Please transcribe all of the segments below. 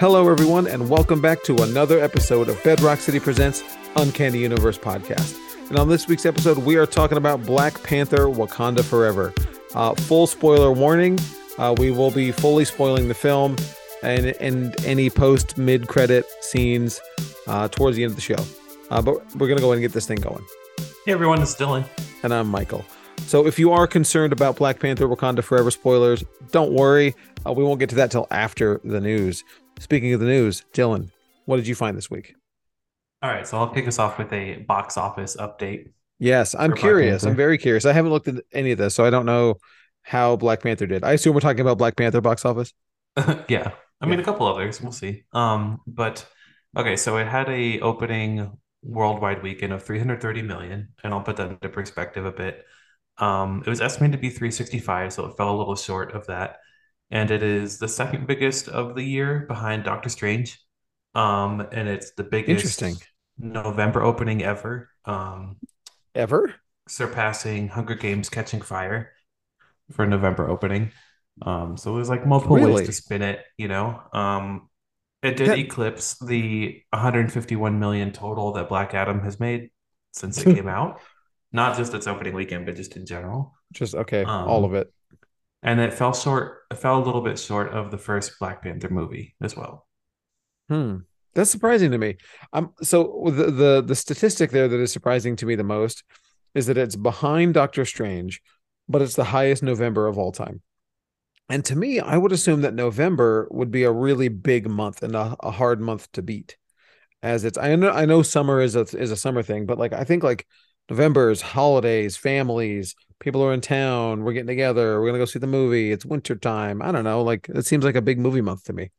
Hello, everyone, and welcome back to another episode of Bedrock City Presents Uncanny Universe Podcast. And on this week's episode, we are talking about Black Panther Wakanda Forever. Uh, full spoiler warning uh, we will be fully spoiling the film and, and any post mid credit scenes uh, towards the end of the show. Uh, but we're going to go ahead and get this thing going. Hey everyone, it's Dylan. And I'm Michael. So if you are concerned about Black Panther Wakanda Forever spoilers, don't worry. Uh, we won't get to that till after the news. Speaking of the news, Dylan, what did you find this week? All right, so I'll kick us off with a box office update. Yes, I'm curious. I'm very curious. I haven't looked at any of this, so I don't know how Black Panther did. I assume we're talking about Black Panther box office. yeah, I mean a couple others. We'll see. Um, but okay, so it had a opening worldwide weekend of 330 million, and I'll put that into perspective a bit. Um, it was estimated to be 365, so it fell a little short of that and it is the second biggest of the year behind Doctor Strange. Um, and it's the biggest Interesting. November opening ever. Um, ever surpassing Hunger Games Catching Fire for November opening. Um, so there's like multiple Really? ways to spin it, you know. Um, it did That- eclipse the 151 million total that Black Adam has made since it came out. Not just its opening weekend, but just in general. Just okay, Um, all of it. And it fell short, it fell a little bit short of the first Black Panther movie as well. Hmm. That's surprising to me. Um, so the, the the statistic there that is surprising to me the most is that it's behind Doctor Strange, but it's the highest November of all time. And to me, I would assume that November would be a really big month and a, a hard month to beat. As it's, I know, I know summer is a is a summer thing, but like I think like November is holidays, families, people are in town, we're getting together, we're gonna go see the movie. It's winter time. I don't know, like it seems like a big movie month to me.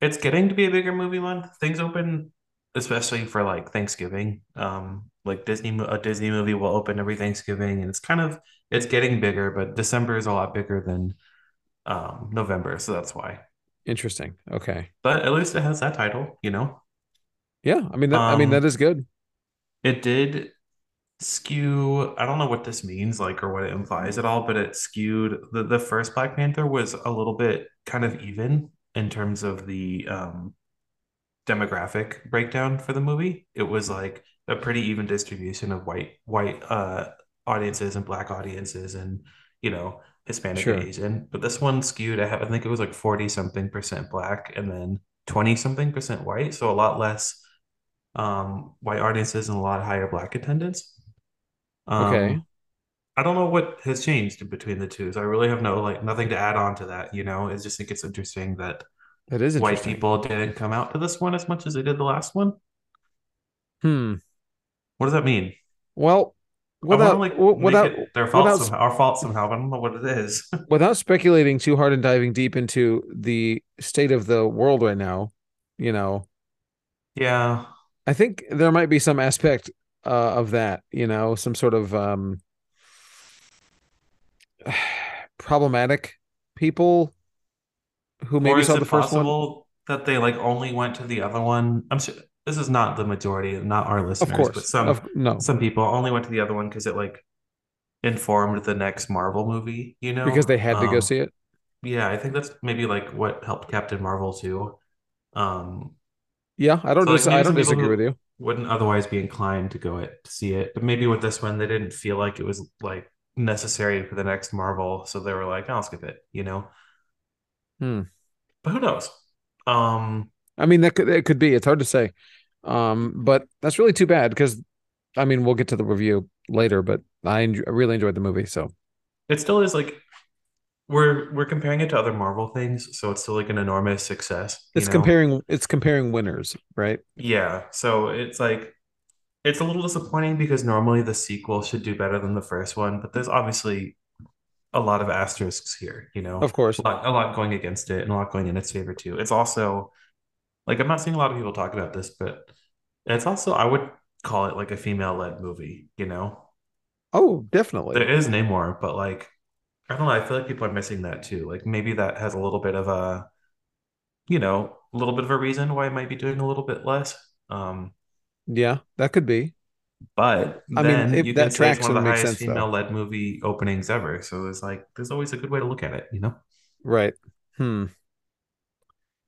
It's getting to be a bigger movie month. Things open, especially for like Thanksgiving. Um, like Disney, a Disney movie will open every Thanksgiving, and it's kind of it's getting bigger. But December is a lot bigger than um, November, so that's why. Interesting. Okay. But at least it has that title, you know. Yeah, I mean that I mean Um, that is good. It did skew. I don't know what this means, like, or what it implies at all, but it skewed. The, the first Black Panther was a little bit kind of even in terms of the um, demographic breakdown for the movie. It was like a pretty even distribution of white white uh, audiences and black audiences, and you know Hispanic Sure. and Asian. But this one skewed. I, have, I think it was like forty something percent black, and then twenty something percent white. So a lot less um, white audiences and a lot higher black attendance. Um, Okay. I don't know what has changed between the two. So I really have no like nothing to add on to that. You know, I just think it's interesting that That is white people didn't come out to this one as much as they did the last one. Hmm. What does that mean? Well, I wanna, without like, without it their fault without- somehow, our fault somehow, but I don't know what it is. without speculating too hard and diving deep into the state of the world right now, you know, yeah, I think there might be some aspect uh, of that, you know, some sort of um problematic people who or maybe is saw it the first one. possible that they like only went to the other one? I'm sure this is not the majority, not our listeners, Of course. but some of, no. some people only went to the other one because it like informed the next Marvel movie. You know, Because they had to go Um, see it. Yeah, I think that's maybe like what helped Captain Marvel too. Um, Yeah, I don't so, dis- I don't disagree who- with you. Wouldn't otherwise be inclined to go it to see it. But maybe with this one, they didn't feel like it was like necessary for the next Marvel, so they were like, "I'll skip it," you know. Hmm. But who knows? Um, I mean, that could it could be. It's hard to say. Um, but that's really too bad because, I mean, we'll get to the review later. But I, I really enjoyed the movie. So it still is like we're we're comparing it to other Marvel things, so it's still like an enormous success. it's know? comparing it's comparing winners, right? Yeah, so it's like it's a little disappointing because normally the sequel should do better than the first one, but there's obviously a lot of asterisks here, you know. Of course. a lot, a lot going against it and a lot going in its favor too. It's also like I'm not seeing a lot of people talk about this, but it's also I would call it like a female-led movie, you know. Oh, definitely. There is Namor, but like I don't know, I feel like people are missing that too. Like maybe that has a little bit of a you know, a little bit of a reason why it might be doing a little bit less. Um Yeah, that could be. but I mean, then if you that can say it's tracks one of the highest female-led movie openings ever. So it's like there's always a good way to look at it, you know? Right. Hmm.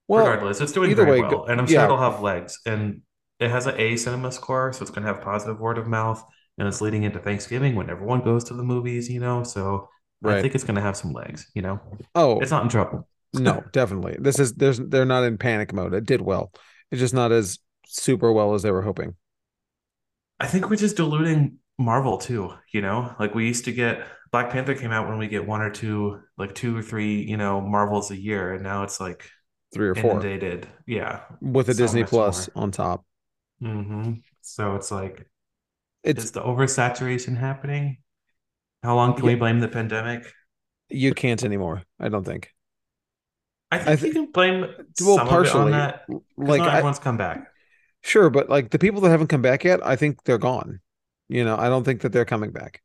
Well, regardless, it's doing very way, well, go, and I'm sure yeah, it'll have legs. And it has an A cinema score, so it's going to have positive word of mouth, and it's leading into Thanksgiving when everyone goes to the movies, you know. So I think it's going to have some legs, you know. Oh, It's not in trouble. no, definitely. This is there's they're not in panic mode. It did well. It's just not as super well as they were hoping. I think we're just diluting Marvel too, you know? Like we used to get Black Panther came out when we get one or two, like two or three, you know, Marvels a year, and now it's like Three or four inundated. Yeah, with a so Disney Plus more. on top. Mm-hmm. So it's like, It's is the oversaturation happening? How long can yeah, we blame the pandemic? you can't anymore. I don't think. I I think you can blame well, some of it on partially. that Like not I everyone's come back. sure, but like the people that haven't come back yet, I think they're gone. You know, I don't think that they're coming back.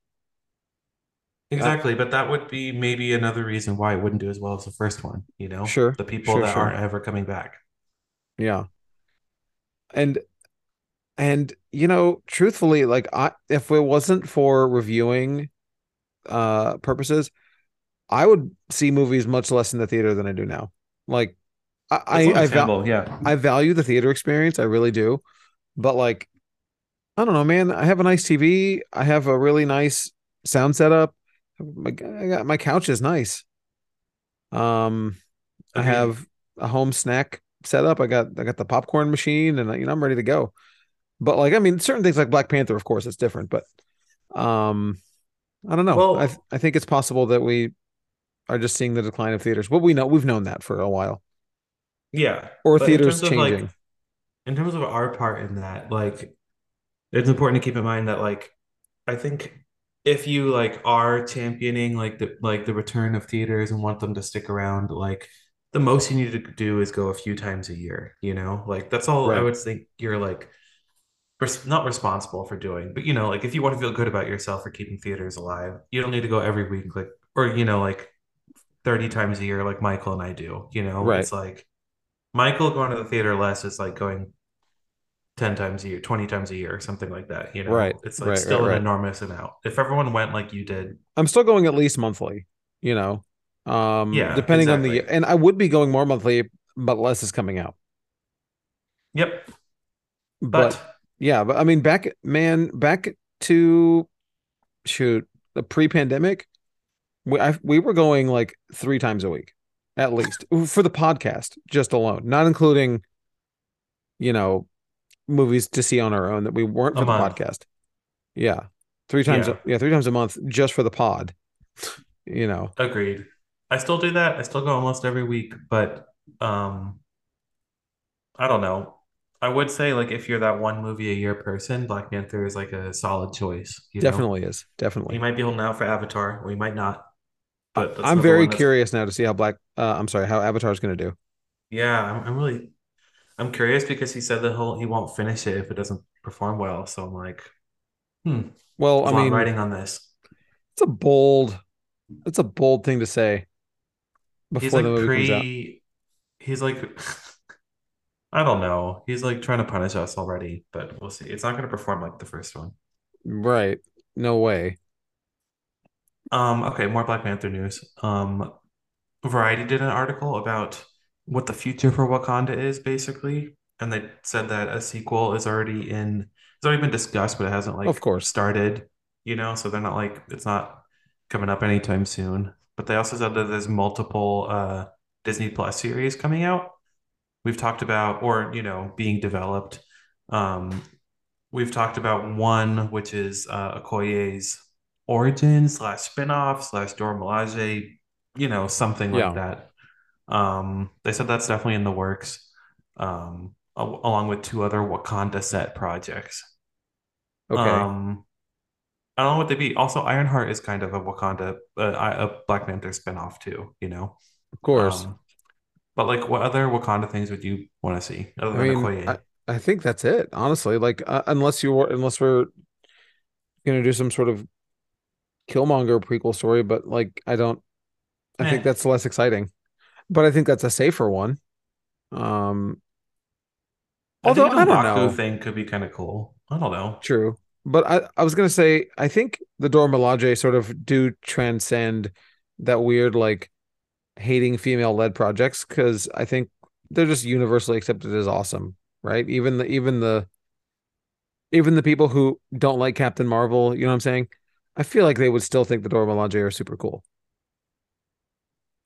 Uh, Exactly, but that would be maybe another reason why it wouldn't do as well as the first one, you know? sure, The people sure, that sure. aren't ever coming back. Yeah. And and you know, truthfully, like I if it wasn't for reviewing uh purposes, I would see movies much less in the theater than I do now. Like I I, I val yeah. I value the theater experience, I really do. But like, I don't know, man. I have a nice TV. I have a really nice sound setup. My I got my couch is nice. Um, I have a home snack setup. I got I got the popcorn machine, and you know I'm ready to go. But like, I mean, certain things like Black Panther, of course, it's different. But um, I don't know. I th- I think it's possible that we are just seeing the decline of theaters. But we know we've known that for a while, yeah. or But in theaters like changing. in terms of our part in that, like it's important to keep in mind that like I think if you like are championing like the like the return of theaters and want them to stick around, like the most you need to do is go a few times a year, you know? Like that's all I would think you're like res not responsible for doing. But you know, like if you want to feel good about yourself for keeping theaters alive, you don't need to go every week like or you know like 30 times a year like Michael and I do, you know? right, It's like Michael going to the theater less is like going 10 times a year, 20 times a year, or something like that, you know, right? It's like right, right, still an right. enormous amount. If everyone went like you did, I'm still going at least monthly, you know, um, yeah, depending on the, and I would be going more monthly, but less is coming out. Yep. But But yeah, but I mean, back, man, back to shoot, the pre-pandemic, we I, we were going like three times a week, at least for the podcast, just alone, not including, you know, movies to see on our own that we weren't a for the month. podcast. Yeah, three times, Yeah, a- yeah, three times a month just for the pod. You know, agreed. I still do that. I still go almost every week, but um, I don't know. I would say like if you're that one movie a year person, Black Panther is like a solid choice, you know? definitely is, Definitely. definitely. might be holding out for Avatar, we might not, but I'm very curious now to see how Black. Uh, I'm sorry, how Avatar's going to do. yeah, I'm, I'm really I'm curious because he said that he'll he won't finish it if it doesn't perform well. So I'm like, hmm, Well, I there's a lot of mean, writing on this. it's a bold, it's a bold thing to say He's before the like movie comes out. pre, he's like, I don't know. He's like trying to punish us already, but we'll see. It's not going to perform like the first one. Right? No way. Um, okay, more Black Panther news. Um, Variety did an article about what the future for Wakanda is, basically, and they said that a sequel is already in, it's already been discussed, but it hasn't like Of course. started, you know, so they're not like it's not coming up anytime soon. But they also said that there's multiple uh Disney Plus series coming out. We've talked about, or you know, being developed. Um, we've talked about one, which is uh, Okoye's origin slash spinoff slash Dora Milaje, you know, something like Yeah. that. Um, they said that's definitely in the works, um, al- along with two other Wakanda set projects. Okay. Um, I don't know what they be. Also, Ironheart is kind of a Wakanda, uh, a Black Panther spinoff too, you know. Of course. Um, but like, what other Wakanda things would you want to see other I than mean, I I think that's it. Honestly, like uh, unless you were, unless we're gonna do some sort of Killmonger prequel story, but like I don't. I think Eh, that's less exciting. But I think that's a safer one. Um, I although I don't know. thing could be kind of cool. I don't know. True. But I, I was gonna say I think the Dora Milaje sort of do transcend that weird like hating female led projects because I think they're just universally accepted as awesome, right? Even the even the even the people who don't like Captain Marvel, you know what I'm saying? I feel like they would still think the Dora Milaje are super cool.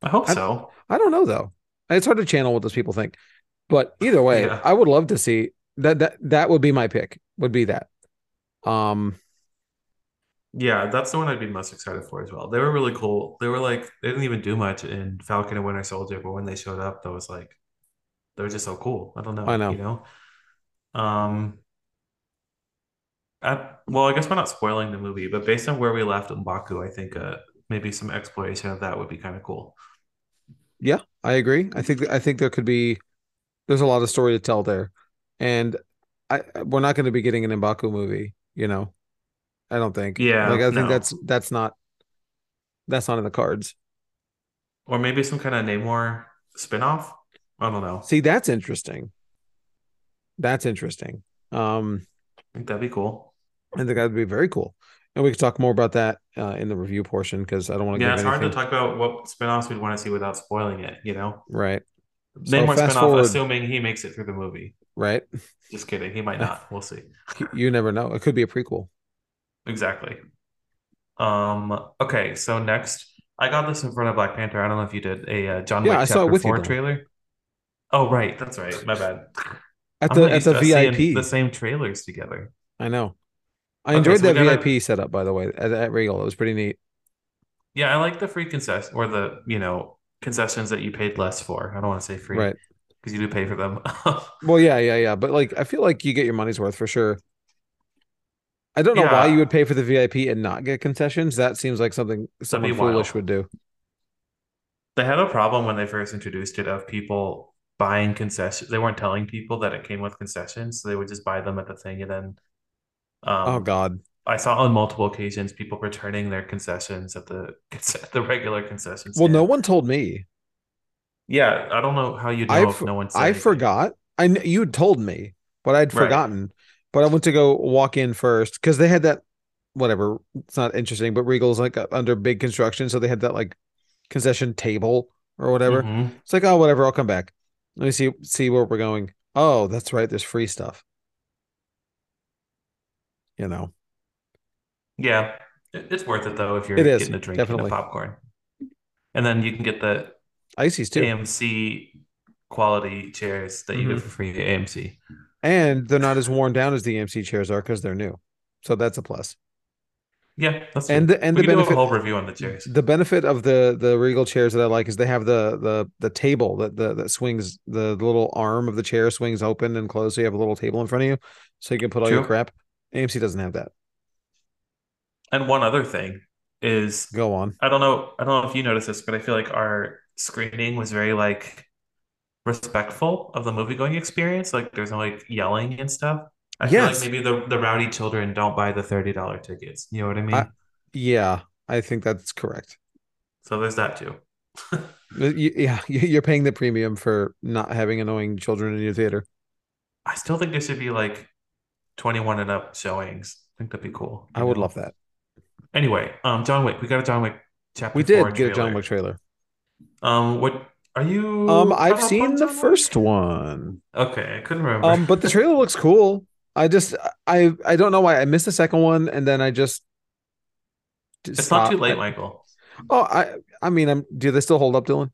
I hope I, so. I don't know though. It's hard to channel what those people think. But either way, Yeah. I would love to see that that that would be my pick. Would be that. Um Yeah, that's the one I'd be most excited for as well. They were really cool. They were like they didn't even do much in Falcon and Winter Soldier, but when they showed up, that was like they were just so cool. I don't know. I know, you know? Um I, well, I guess we're not spoiling the movie, but based on where we left M'Baku, I think uh maybe some exploration of that would be kind of cool. Yeah, I agree. I think I think there could be there's a lot of story to tell there. And I we're not going to be getting an M'Baku movie, you know. I don't think. Yeah. Like I think no. that's that's not that's not in the cards. Or maybe some kind of Namor spin-off. I don't know. See, that's interesting. That's interesting. Um I think that'd be cool. I think that'd be very cool. And we could talk more about that uh, in the review portion because I don't want to Yeah, it's hard to talk about what spin-offs we'd want to see without spoiling it, you know? right. So Namor spin-off, forward, assuming he makes it through the movie. right? Just kidding. He might not. We'll see. You never know. It could be a prequel. Exactly. Um, okay, so next, I got this in front of Black Panther. I don't know if you did a uh, John Yeah, Wick I saw it Chapter with you, 4 Dylan. trailer. Oh, right. That's right. My bad. At I'm the not at used the to us seeing the same trailers together. I know. I Okay, enjoyed so we that gotta, VIP setup, by the way, at, at Regal. It was pretty neat. yeah, I like the free concession or the, you know, concessions that you paid less for. I don't want to say free Right. because you do pay for them. Well, yeah, yeah, yeah. But like, I feel like you get your money's worth for sure. I don't know why you would pay for the VIP and not get concessions. That seems like something someone foolish would do. They had a problem when they first introduced it of people buying concessions. They weren't telling people that it came with concessions, so they would just buy them at the thing. And then Oh um, God. I saw on multiple occasions people returning their concessions at the the regular concessions. Well, no one told me. Yeah, I don't know how you'd I know if no one said I anything. forgot. I kn- you told me, but I'd Right. But I went to go walk in first because they had that whatever. It's not interesting, but Regal's like under big construction, so they had that like concession table or whatever. hmm It's like, oh, whatever, I'll come back. Let me see see where we're going. Oh, that's right. There's free stuff. You know, Yeah, it's worth it though if you're is getting a drink and a popcorn, and then you can get the ices too, AMC quality chairs that you hmm get for free at AMC. And they're not as worn down as the AMC chairs are because they're new. So that's a plus. Yeah, that's And true. the and We the can do a benefit whole review on the chairs. the benefit of the the Regal chairs that I like is they have the the the table that the that swings the, the little arm of the chair swings open and closed, so you have a little table in front of you, so you can put all your crap. AMC doesn't have that. And one other thing is Go on. I don't know, I don't know if you noticed this, but I feel like our screening was very like respectful of the movie going experience. Like there's no like yelling and stuff. I feel like maybe the the rowdy children don't buy the $30 tickets. You know what I I mean? yeah, I think that's correct. So there's that too. Yeah, you're paying the premium for not having annoying children in your theater. I still think there should be like 21 and up showings. I think that'd be cool, I would love that. Anyway, um, John Wick. We got a John Wick We chapter four did get a John. Wick trailer. Um, what are you? Um, I've seen the first one. Okay, I couldn't remember. Um, but the trailer looks cool. I just I I don't know why I missed the second one and then I just It's not too late, Michael. oh, I I mean, I'm do they still hold up, Dylan?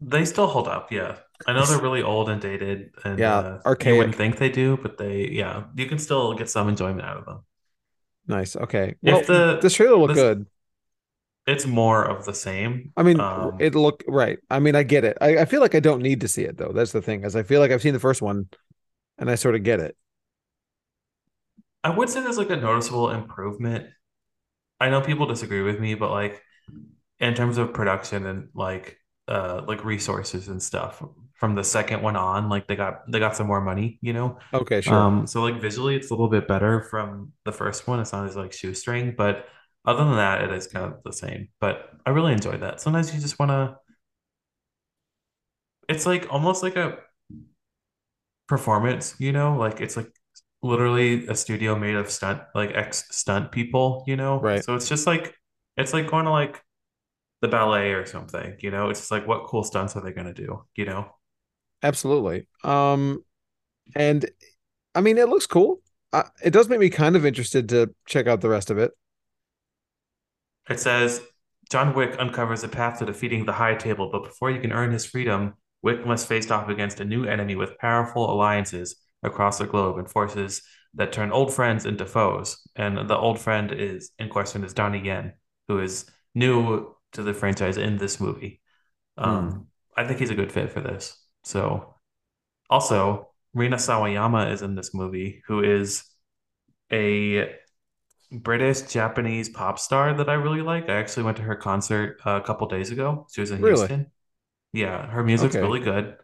They still hold up, yeah. I know they're really old and dated, and Yeah, uh, you wouldn't think they do, but they, yeah, you can still get some enjoyment out of them. Nice. Okay. Well, If the this trailer looked this, good. It's more of the same. I mean, Um, it look right. I mean, I get it. I, I feel like I don't need to see it though. That's the thing, is I feel like I've seen the first one and I sort of get it. I would say there's like a noticeable improvement. I know people disagree with me, but like in terms of production and like uh like resources and stuff from the second one on, like they got they got some more money, you know. Okay, sure. Um, so like visually it's a little bit better from the first one. It's not as like shoestring, but other than that, it is kind of the same. But I really enjoyed that. Sometimes you just want to, it's like almost like a performance, you know, like it's like literally a studio made of stunt, like ex stunt people, you know. Right. So it's just like it's like going to like the ballet or something, you know. It's just like what cool stunts are they gonna do, you know? absolutely. Um, and I mean, it looks cool. Uh, it does make me kind of interested to check out the rest of it. It says John Wick uncovers a path to defeating the High Table, but before he can earn his freedom, Wick must face off against a new enemy with powerful alliances across the globe and forces that turn old friends into foes. And the old friend is in question is Donnie Yen, who is new to the franchise in this movie. Um, I think he's a good fit for this. So, also, Rina Sawayama is in this movie, who is a British Japanese pop star that I really like. I actually went to her concert uh, a couple days ago. She was in Really? Houston. Yeah, her music's Okay. really good.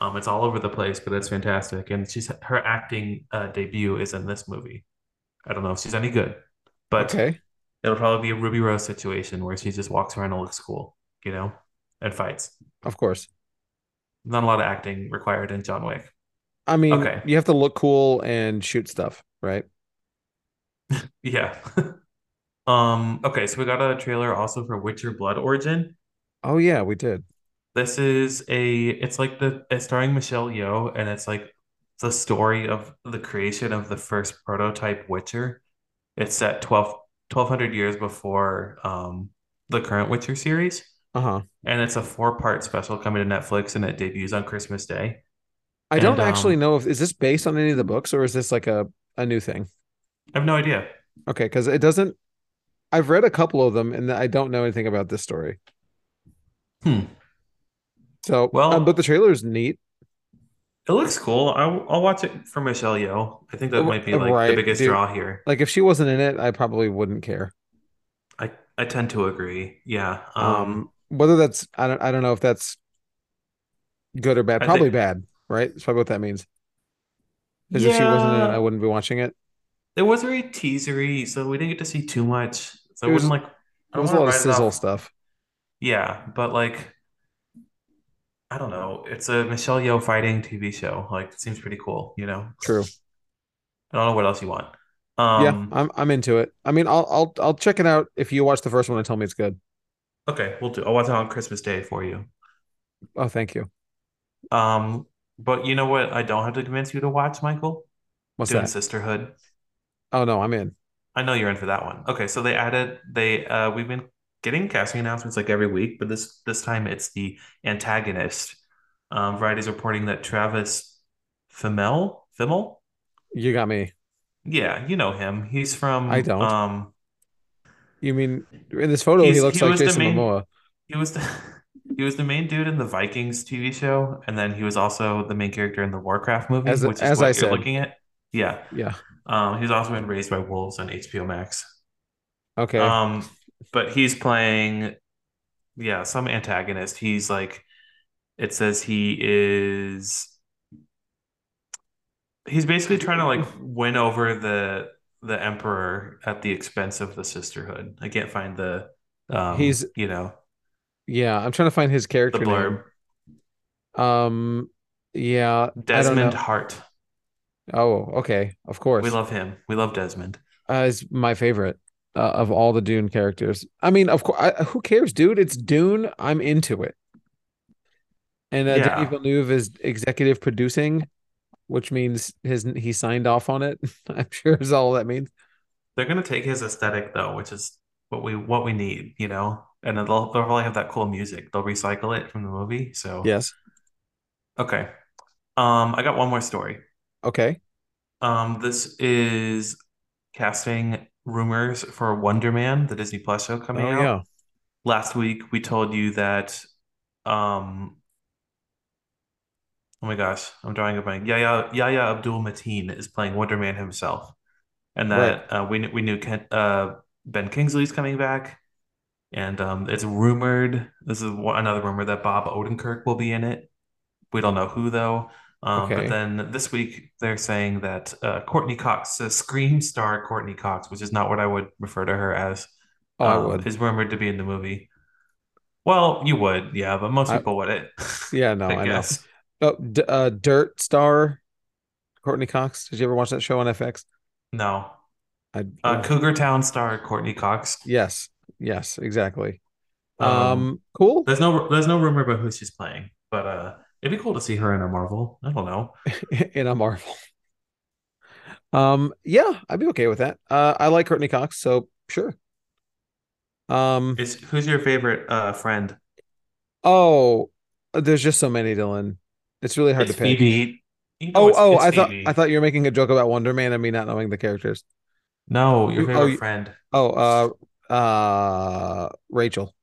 Um, it's all over the place, but it's fantastic. And she's her acting uh, debut is in this movie. I don't know if she's any good, but Okay. it'll probably be a Ruby Rose situation where she just walks around and looks cool, you know, and fights. Of course. Not a lot of acting required in John Wick. I mean, Okay, you have to look cool and shoot stuff, right? yeah. Um, okay, so we got a trailer also for Witcher Blood Origin. Oh yeah, we did. This is a, it's like the, it's starring Michelle Yeoh, and it's like the story of the creation of the first prototype Witcher. It's set 12 1200 years before um, the current Witcher series, Uh-huh. and it's a four-part special coming to Netflix, and it debuts on Christmas Day. I And don't actually um, know if is this based on any of the books or is this like a a new thing? I have no idea. Okay, because it doesn't. I've read a couple of them and I don't know anything about this story. Hmm. So, um, but the Well, trailer is neat. it looks cool. I'll, I'll watch it for Michelle Yeoh. I think that might be like the biggest dude. draw here. Like if she wasn't in it, I probably wouldn't care. I I tend to agree. Yeah. Um, Um, whether that's I don't I don't know if that's good or bad. Probably think bad, right? That's probably what that means. Is if she wasn't in it, I wouldn't be watching it. It was very teasery, so we didn't get to see too much. So It I wouldn't like it was a lot of sizzle stuff. Yeah, but like I don't know. It's a Michelle Yeoh fighting TV show. Like it seems pretty cool, you know. True. I don't know what else you want. Yeah, Um, I'm I'm into it. I mean, I'll I'll I'll check it out if you watch the first one and tell me it's good. okay, we'll do. I'll watch it on Christmas Day for you. Oh, thank you. Um, but you know what? I don't have to convince you to watch, Michael. What's Dune that? Sisterhood. Oh no, I'm in. I know you're in for that one. Okay, so they added they uh we've been getting casting announcements like every week, but this this time it's the antagonist. Um, Variety's reporting that Travis Fimmel, Fimmel, You got me. yeah, you know him. He's from. I don't. um, You mean in this photo he looks he like Jason main Momoa he was the he was the main dude in the Vikings TV show, and then he was also the main character in the Warcraft movie, as which is as I what you're said. looking at. Yeah. Yeah. Um, he's also been Raised by Wolves on HBO Max. Okay. Um, but he's playing, yeah, some antagonist. He's like, it says he is, he's basically trying to like win over the the emperor at the expense of the sisterhood. I can't find the, um, He's you know, yeah, I'm trying to find his the character name. blurb. Um yeah, Desmond. Hart. Oh, okay. Of course. We love him. We love Desmond. Uh, is my favorite uh, of all the Dune characters. I mean, of course, I, who cares, dude? It's Dune. I'm into it. And uh, Denis Villeneuve is executive producing, which means his he signed off on it. I'm sure is all that means. they're gonna take his aesthetic though, which is what we what we need, you know. And they'll they'll probably have that cool music. They'll recycle it from the movie. So Yes. okay. Um, I got one more story. Okay. Um, this is casting rumors for Wonder Man, the Disney Plus show coming Oh out. yeah. Last week we told you that um oh my gosh, I'm drawing a blank. Yahya Yahya Abdul Mateen is playing Wonder Man himself. And Right. that uh, we we knew Ken, uh Ben Kingsley's coming back. And um it's rumored, this is one, another rumor that Bob Odenkirk will be in it. We don't know who though. Um, but then this week they're saying that uh, Courteney Cox, uh, Scream star Courteney Cox, which is not what I would refer to her as, Oh, I um, would. is rumored to be in the movie. Well, you would, yeah, but most I people wouldn't, yeah, no, I I know. guess. Oh, D uh, Dirt star Courteney Cox. Did you ever watch that show on FX? No. I Uh, Cougar Town star Courteney Cox. yes, yes, exactly. Um, Um, cool. there's no there's no rumor about who she's playing, but uh, It'd be cool to see her in a Marvel. I don't know. in a Marvel. Um, yeah, I'd be okay with that. Uh, I like Courteney Cox, so sure. Um, Is who's your favorite uh friend? oh, there's just so many, Dylan. It's really hard It's to pick. Phoebe. You know Oh, it's oh, it's I thought I thought you were making a joke about Wonder Man and me not knowing the characters. No, your You, oh, favorite friend. oh, uh, uh, Rachel.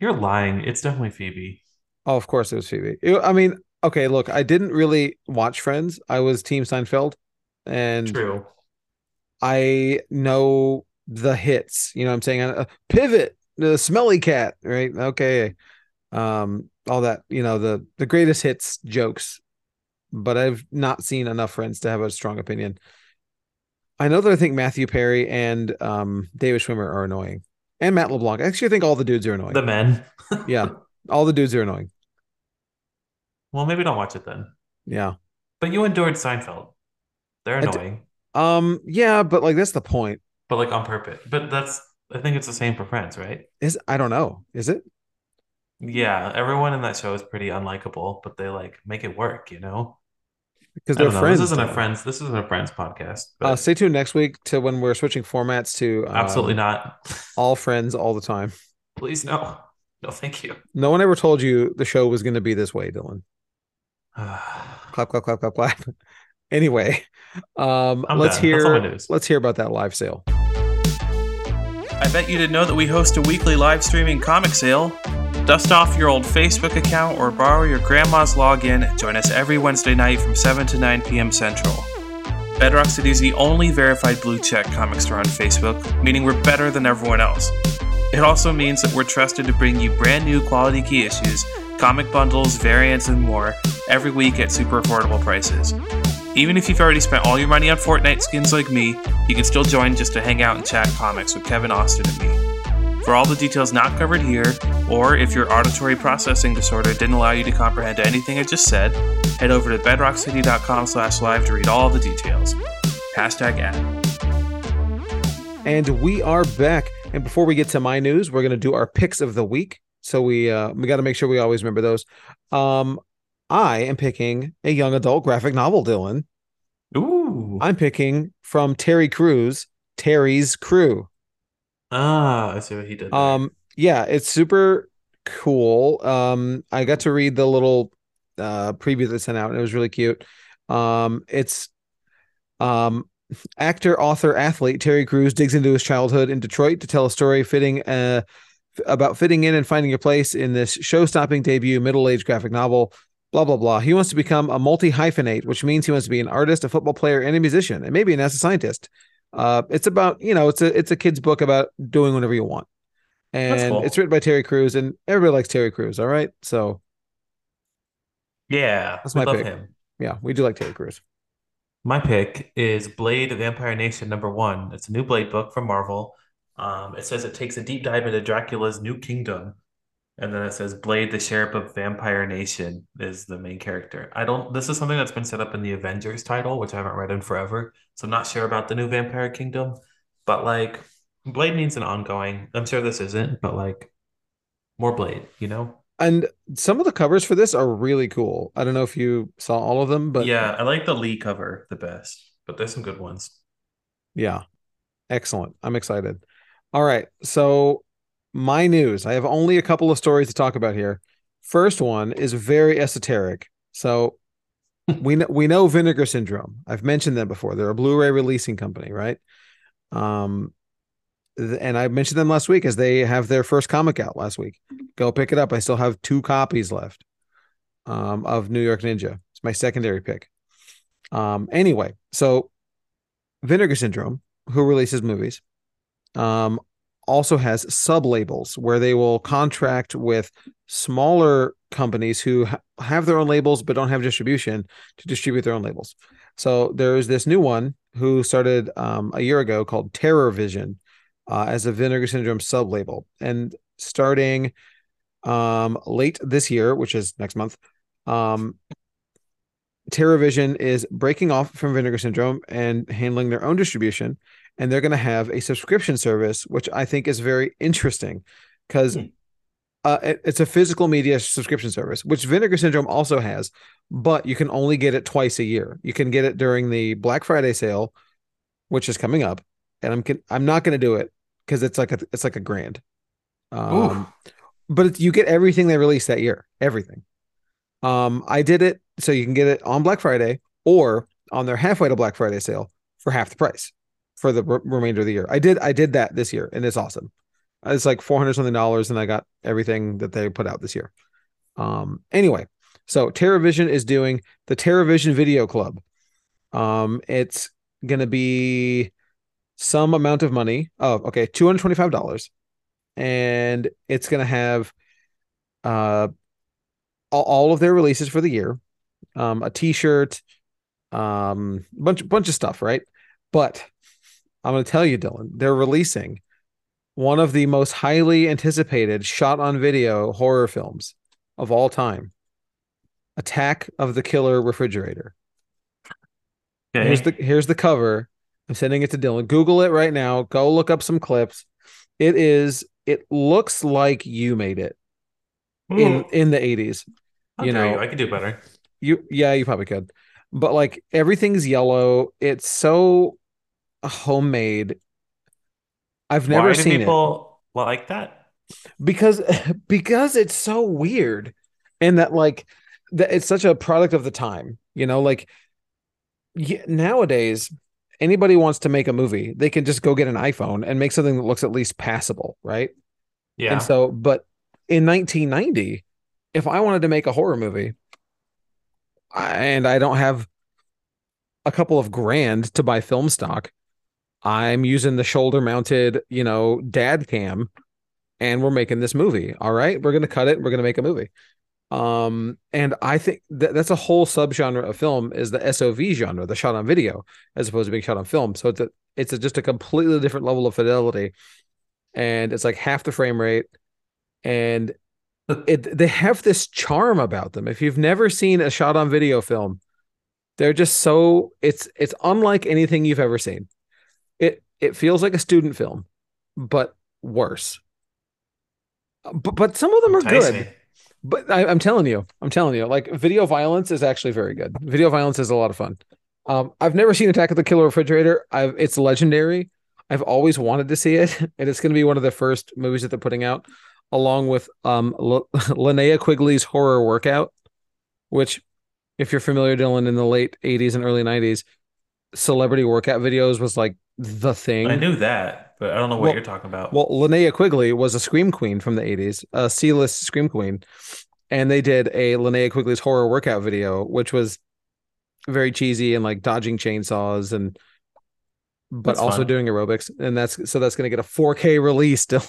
You're lying. It's definitely Phoebe. Oh, of course it was Phoebe. It- I mean, okay, look, I didn't really watch Friends. I was Team Seinfeld, and True. I know the hits. You know what I'm saying? Uh, Pivot, the smelly cat, right? Okay. Um, all that, you know, the the greatest hits jokes, but I've not seen enough Friends to have a strong opinion. I know that I think Matthew Perry and um David Schwimmer are annoying. And Matt LeBlanc. Actually, I think all the dudes are annoying. The men. Yeah. All the dudes are annoying. Well, maybe don't watch it then. Yeah. But you endured Seinfeld. They're d- annoying, um, yeah, but like that's the point. but like on purpose. But that's I think it's the same for Friends, right? Is I don't know. Is it? Yeah, everyone in that show is pretty unlikable, but they like make it work, you know? Because they're don't. This isn't a. Friends. This isn't a Friends podcast, Uh, stay tuned next week to when we're switching formats to absolutely um, not. all friends all the time. Please no. No, thank you. No one ever told you the show was going to be this way, Dylan. I'm Clap, clap, clap, clap, clap. Anyway, um, let's done. That's all my hear let's hear about that live sale. I bet you didn't know that we host a weekly live streaming comic sale. Dust off your old Facebook account or borrow your grandma's login join us every Wednesday night from 7 to 9 p.m. Central. Bedrock City is the only verified blue check comic store on Facebook, meaning we're better than everyone else. It also means that we're trusted to bring you brand new quality key issues, comic bundles, variants, and more every week at super affordable prices. Even if you've already spent all your money on Fortnite skins like me, you can still join just to hang out and chat comics with Kevin Austin and me. For all the details not covered here, or if your auditory processing disorder didn't allow you to comprehend anything I just said, head over to bedrockcity.com slash live to read all the details. Hashtag ad. And we are back. And before we get to my news, we're going to do our picks of the week. So we uh, we got to make sure we always remember those. Um, I am picking a young adult graphic novel, Dylan. Ooh. I'm picking from Terry Crews, Terry's Crew. Ah, I see what he did there. Um, yeah, it's super cool. Um, I got to read the little uh preview they sent out, and it was really cute. Um, it's um actor, author, athlete Terry Crews digs into his childhood in Detroit to tell a story fitting uh about fitting in and finding a place in this show-stopping debut middle-aged graphic novel. Blah blah blah. He wants to become a multi hyphenate, which means he wants to be an artist, a football player, and a musician, and maybe an NASA scientist. Uh, it's about you know, it's a it's a kid's book about doing whatever you want and cool. it's written by Terry Crews, and everybody likes Terry Crews. All right, so yeah, That's we my love pick. him. yeah, we do like Terry Crews. My pick is Blade Vampire Nation number one. It's a new Blade book from Marvel. Um, it says it takes a deep dive into Dracula's new kingdom. And then it says Blade, the Sheriff of Vampire Nation, is the main character. I don't, this is something that's been set up in the Avengers title, which I haven't read in forever. So I'm not sure about the new Vampire Kingdom. But like, Blade needs an ongoing. I'm sure this isn't, but like, more Blade, you know? And some of the covers for this are really cool. I don't know if you saw all of them, but yeah, I like the Lee cover the best, but there's some good ones. yeah, excellent. I'm excited. All right, so my news. I have only a couple of stories to talk about here. First one is very esoteric. So we know we know Vinegar Syndrome. I've mentioned them before. They're a Blu-ray releasing company, right? Um, and I mentioned them last week as they have their first comic out last week. Go pick it up. I still have two copies left um, of New York Ninja. It's my secondary pick. Um, anyway, so Vinegar Syndrome, who releases movies, um, also has sub labels where they will contract with smaller companies who ha- have their own labels but don't have distribution to distribute their own labels. So there's this new one who started um, a year ago called Terror Vision uh, as a Vinegar Syndrome sub label, and starting um, late this year, which is next month, um, Terror Vision is breaking off from Vinegar Syndrome and handling their own distribution, and they're going to have a subscription service, which I think is very interesting because Hmm. Uh, it- it's a physical media subscription service, which Vinegar Syndrome also has, but you can only get it twice a year. You can get it during the Black Friday sale, which is coming up, and I'm con- I'm not going to do it because it's like a it's like a grand. Um, but it's, you get everything they release that year, everything. Um, I did it so you can get it on Black Friday or on their halfway to Black Friday sale for half the price for the re- remainder of the year. I did I did that this year, and it's awesome. It's like four hundred something dollars, and I got everything that they put out this year. Um, anyway, so Terror Vision is doing the Terror Vision Video Club. Um, it's gonna be some amount of money. Oh, okay, two hundred twenty-five dollars, and it's gonna have uh all, all of their releases for the year, um, a T-shirt, um, bunch bunch of stuff, right? But I'm gonna tell you, Dylan, they're releasing one of the most highly anticipated shot on video horror films of all time Attack of the Killer Refrigerator. Okay. Here's the here's the cover. I'm sending it to Dylan. Google it right now. Go look up some clips. It is it looks like you made it in Ooh, in the 80s. how you know, I could do better. You yeah, you probably could. But like everything's yellow. It's so homemade. I've never Why do seen it. people like that? because because it's so weird and that like that it's such a product of the time you know like nowadays anybody wants to make a movie they can just go get an iphone and make something that looks at least passable right Yeah. and so but in 1990 if i wanted to make a horror movie I- and i don't have a couple of grand to buy film stock i'm using the shoulder mounted you know dad cam and we're making this movie. All right, we're gonna cut it. We're gonna make a movie. Um, and I think that that's a whole subgenre of film is the SOV genre, the shot on video, as opposed to being shot on film. So it's a it's a, just a completely different level of fidelity, and it's like half the frame rate, and it they have this charm about them. If you've never seen a shot on video film, they're just so it's it's unlike anything you've ever seen. It it feels like a student film, but worse. But but some of them are Entice good. me. But I, I'm telling you, I'm telling you, like video violence is actually very good. Video violence is a lot of fun. Um, I've never seen Attack of the Killer Refrigerator. I've it's legendary. I've always wanted to see it, and it's going to be one of the first movies that they're putting out, along with um L- Linnea Quigley's Horror Workout, which, if you're familiar, Dylan, in the late '80s and early '90s, celebrity workout videos was like the thing. I knew that, but I don't know what Well- you're talking about. Well, Linnea Quigley was a scream queen from the 80s, a C-list scream queen. And they did a Linnea Quigley's horror workout video, which was very cheesy and like dodging chainsaws and but That's also fun. doing aerobics. And that's so that's gonna get a 4K release still.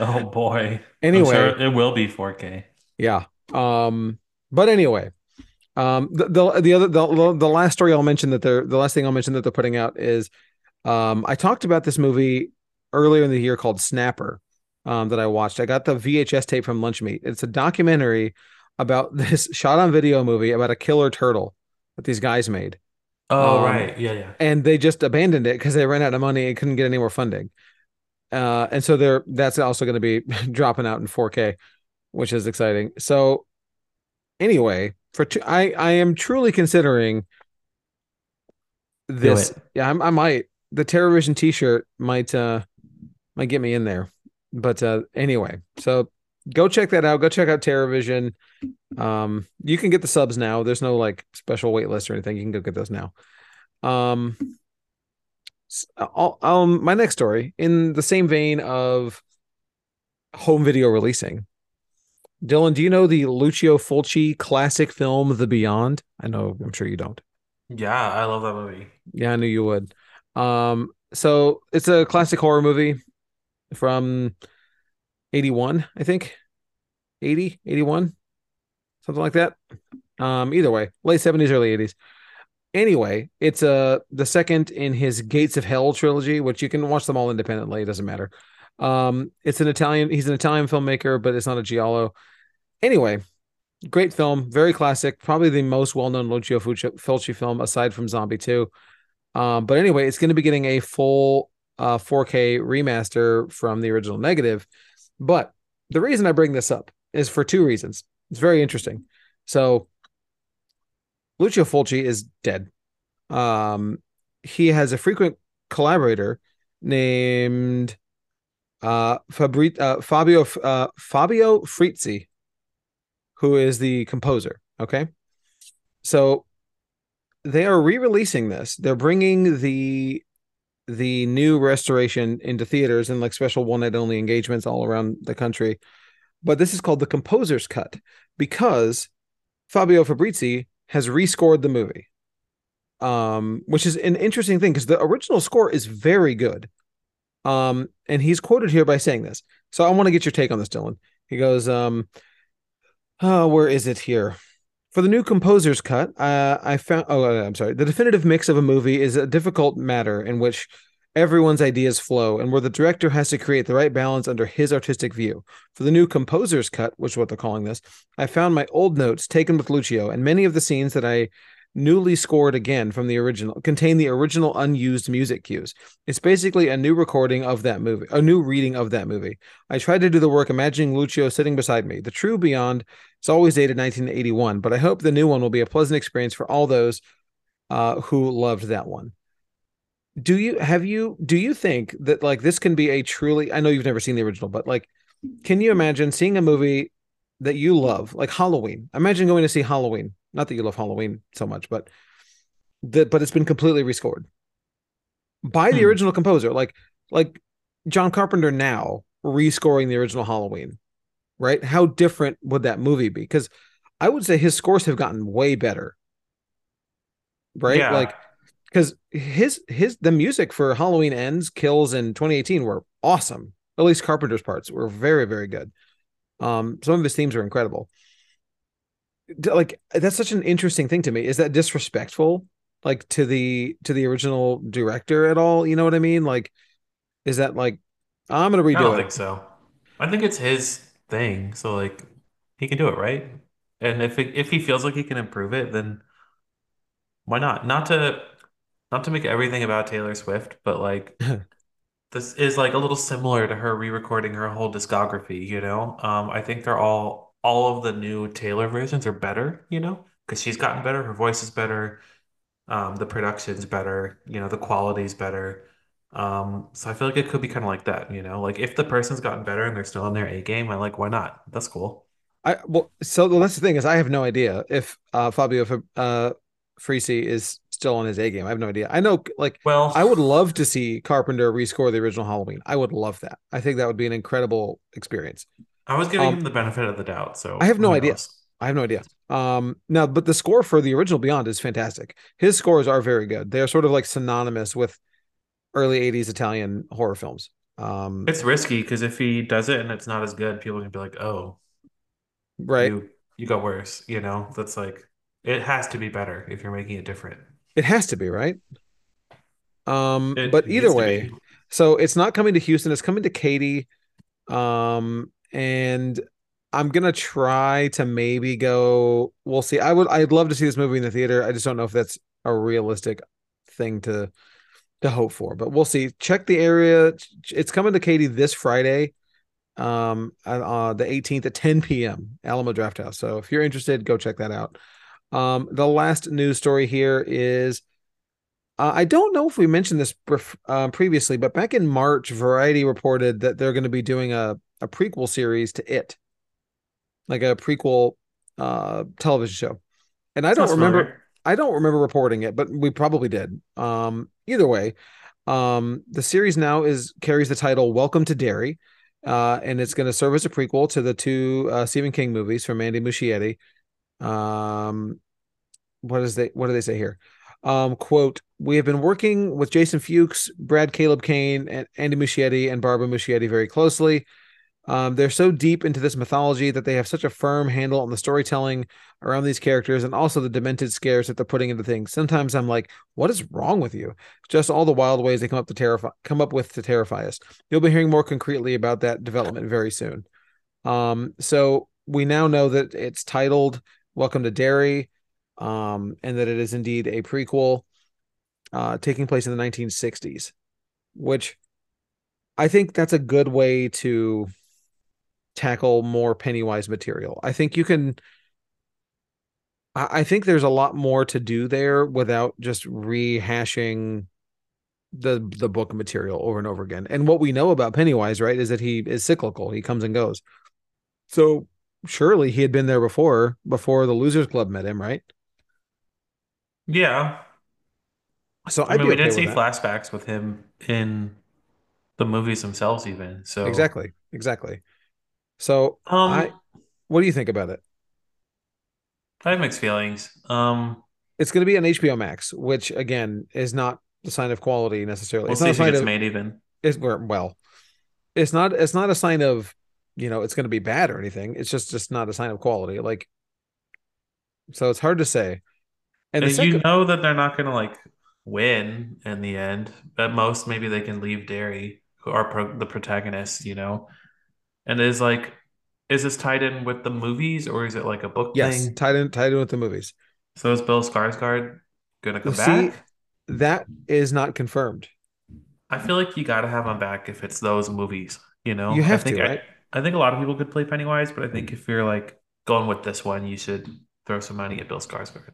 oh boy. Anyway, sure it will be 4K. yeah. Um, but anyway. Um the, the the other the, the last story I'll mention that they're the last thing I'll mention that they're putting out is um I talked about this movie earlier in the year called Snapper um that I watched. I got the VHS tape from Lunch Meat. It's a documentary about this shot on video movie about a killer turtle that these guys made. Oh Um, right. Yeah, yeah. And they just abandoned it because they ran out of money and couldn't get any more funding. Uh and so they're that's also going to be dropping out in 4K, which is exciting. So anyway, for two, I I am truly considering this. Yeah, I'm, I might the Terror Vision T-shirt might uh might get me in there. But uh anyway, so go check that out. Go check out Terror Vision. Um, you can get the subs now. There's no like special wait list or anything. You can go get those now. Um, I'll, um, my next story in the same vein of home video releasing. Dylan, do you know the Lucio Fulci classic film The Beyond? I know, I'm sure you don't. Yeah, I love that movie. Yeah, I knew you would. Um, so it's a classic horror movie from 81, I think. 80, 81, something like that. Um, either way, late 70s, early 80s. Anyway, it's uh the second in his Gates of Hell trilogy, which you can watch them all independently, it doesn't matter. Um, it's an Italian, he's an Italian filmmaker, but it's not a giallo. Anyway, great film, very classic, probably the most well-known Lucio Fulci, Fulci film aside from Zombie 2. Um, but anyway, it's going to be getting a full uh 4K remaster from the original negative. But the reason I bring this up is for two reasons. It's very interesting. So Lucio Fulci is dead. Um, he has a frequent collaborator named uh, Fabri- uh Fabio uh, Fabio Frizzi, who is the composer. Okay, so they are re-releasing this. They're bringing the the new restoration into theaters and like special one night only engagements all around the country. But this is called the composer's cut because Fabio Fabrizi has rescored the movie. Um, which is an interesting thing because the original score is very good. Um, and he's quoted here by saying this. So I want to get your take on this, Dylan. He goes, um, oh, where is it here? For the new composer's cut, uh, I found. Oh, uh, I'm sorry. The definitive mix of a movie is a difficult matter in which everyone's ideas flow and where the director has to create the right balance under his artistic view. For the new composer's cut, which is what they're calling this, I found my old notes taken with Lucio, and many of the scenes that I newly scored again from the original contain the original unused music cues. It's basically a new recording of that movie, a new reading of that movie. I tried to do the work imagining Lucio sitting beside me. The true Beyond is always dated 1981, but I hope the new one will be a pleasant experience for all those uh, who loved that one. Do you have you do you think that like this can be a truly I know you've never seen the original, but like can you imagine seeing a movie that you love, like Halloween? Imagine going to see Halloween not that you love Halloween so much, but the but it's been completely rescored by the hmm. original composer, like like John Carpenter now rescoring the original Halloween, right? How different would that movie be? Because I would say his scores have gotten way better, right? Yeah. Like because his his the music for Halloween Ends, Kills in 2018 were awesome. At least Carpenter's parts were very very good. Um, some of his themes are incredible like that's such an interesting thing to me. Is that disrespectful, like to the to the original director at all? You know what I mean? Like, is that like I'm gonna redo it? I don't it? think so. I think it's his thing, so like he can do it, right? And if it, if he feels like he can improve it, then why not? Not to not to make everything about Taylor Swift, but like this is like a little similar to her re-recording her whole discography. You know, um, I think they're all all of the new Taylor versions are better, you know, because she's gotten better, her voice is better, um, the production's better, you know, the quality's better. Um, so I feel like it could be kind of like that, you know, like if the person's gotten better and they're still on their A game, I'm like, why not? That's cool. I well, so that's the thing is I have no idea if uh, Fabio uh, Frizzi is still on his A game. I have no idea. I know, like, well, I would love to see Carpenter rescore the original Halloween. I would love that. I think that would be an incredible experience. I was giving um, him the benefit of the doubt, so I have no idea. I have no idea. Um, now, but the score for the original Beyond is fantastic. His scores are very good. They are sort of like synonymous with early '80s Italian horror films. Um, it's risky because if he does it and it's not as good, people can be like, "Oh, right, you, you got worse." You know, that's like it has to be better if you're making it different. It has to be right. Um, it but either way, so it's not coming to Houston. It's coming to Katy. Um, and I'm gonna try to maybe go. We'll see. I would. I'd love to see this movie in the theater. I just don't know if that's a realistic thing to to hope for, but we'll see. Check the area. It's coming to Katy this Friday, um, uh, the 18th at 10 p.m. Alamo Drafthouse. So if you're interested, go check that out. Um, the last news story here is. Uh, I don't know if we mentioned this uh, previously, but back in March, Variety reported that they're going to be doing a a prequel series to it, like a prequel uh, television show. And I don't remember. I don't remember reporting it, but we probably did. Um, either way, um, the series now is carries the title "Welcome to Derry," uh, and it's going to serve as a prequel to the two uh, Stephen King movies from Andy Muschietti. Um, what is they? What do they say here? Um, quote: We have been working with Jason Fuchs, Brad Caleb Kane, and Andy Muschietti and Barbara Muschietti very closely. Um, they're so deep into this mythology that they have such a firm handle on the storytelling around these characters and also the demented scares that they're putting into things. Sometimes I'm like, what is wrong with you? Just all the wild ways they come up to terrify come up with to terrify us. You'll be hearing more concretely about that development very soon. Um, so we now know that it's titled Welcome to Derry, um, and that it is indeed a prequel uh, taking place in the 1960s, which I think that's a good way to tackle more Pennywise material. I think you can I, think there's a lot more to do there without just rehashing the the book material over and over again. And what we know about Pennywise, right, is that he is cyclical. He comes and goes. So surely he had been there before, before the Losers Club met him, right? Yeah. So I I'd mean, we did okay see that. flashbacks with him in the movies themselves, even. So Exactly, exactly. So Um, I, what do you think about it? I have mixed feelings. Um, It's going to be on HBO Max, which again is not the sign of quality necessarily. we'll it's see not a if it sign gets of made even. it's well, it's not it's not a sign of you know it's going to be bad or anything. It's just just not a sign of quality. Like, so it's hard to say. And second, you know that they're not going to like win in the end. At most, maybe they can leave Derry, who are pro the protagonists, you know. And is like, is this tied in with the movies or is it like a book yes, thing? tied in tied in with the movies. So is Bill Skarsgård gonna come See, back? that is not confirmed. I feel like you got to have him back if it's those movies. You know, You have I think to, right? I, I think a lot of people could play Pennywise, but I think if you're like going with this one, you should throw some money at Bill Skarsgård.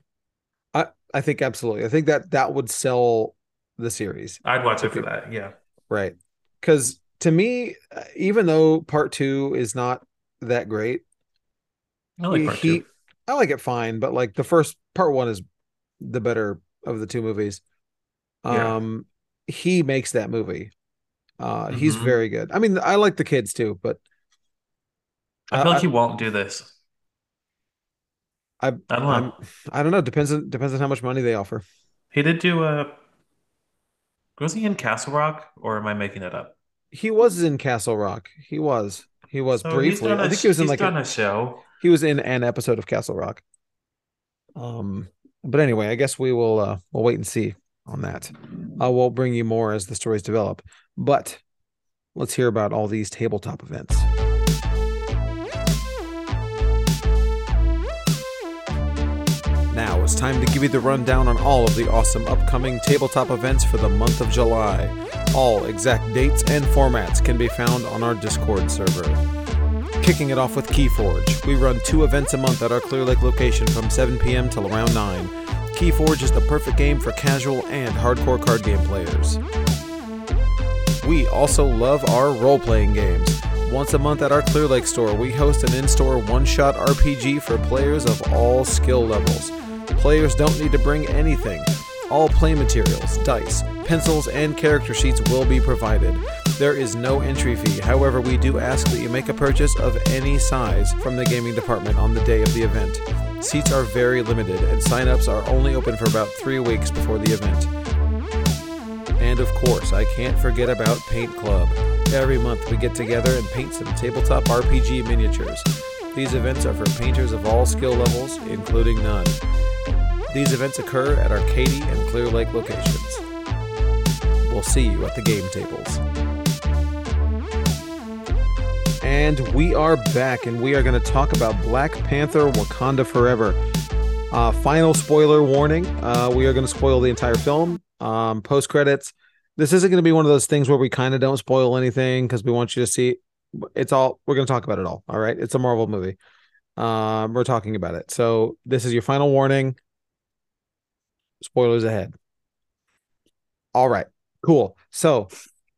I think absolutely. I think that that would sell the series. I'd watch it for that. Yeah. Right. Because to me, uh, even though part two is not that great, I like part he, two. I like it fine, but like the first part one is the better of the two movies. Yeah. Um, he makes that movie. Uh, he's Mhm. very good. I mean, I like the kids too, but I feel I- like he won't do this. I, I don't know. I'm, I don't know. Depends on depends on how much money they offer. He did do a. Was he in Castle Rock, or am I making that up? He was in Castle Rock. He was. He was So briefly. I think he was in like a, a show. he was in an episode of Castle Rock. Um, but anyway, I guess we will uh we'll wait and see on that. Uh, we'll bring you more as the stories develop. But let's hear about all these tabletop events. Time to give you the rundown on all of the awesome upcoming tabletop events for the month of July. All exact dates and formats can be found on our Discord server. Kicking it off with Keyforge, we run two events a month at our Clear Lake location from 7 p.m. till around 9. Keyforge is the perfect game for casual and hardcore card game players. We also love our role playing games. Once a month at our Clear Lake store, we host an in store one shot RPG for players of all skill levels. Players don't need to bring anything. All play materials, dice, pencils, and character sheets will be provided. There is no entry fee, however, we do ask that you make a purchase of any size from the gaming department on the day of the event. Seats are very limited, and sign-ups are only open for about three weeks before the event. And of course, I can't forget about Paint Club. Every month we get together and paint some tabletop RPG miniatures. These events are for painters of all skill levels, including none. These events occur at Katy and Clear Lake locations. We'll see you at the game tables. And we are back, and we are going to talk about Black Panther Wakanda Forever. Uh, final spoiler warning uh, we are going to spoil the entire film. Um, Post credits. This isn't going to be one of those things where we kind of don't spoil anything because we want you to see. It's all we're going to talk about it all. All right. It's a Marvel movie. Um, we're talking about it. So this is your final warning. Spoilers ahead. All right. Cool. So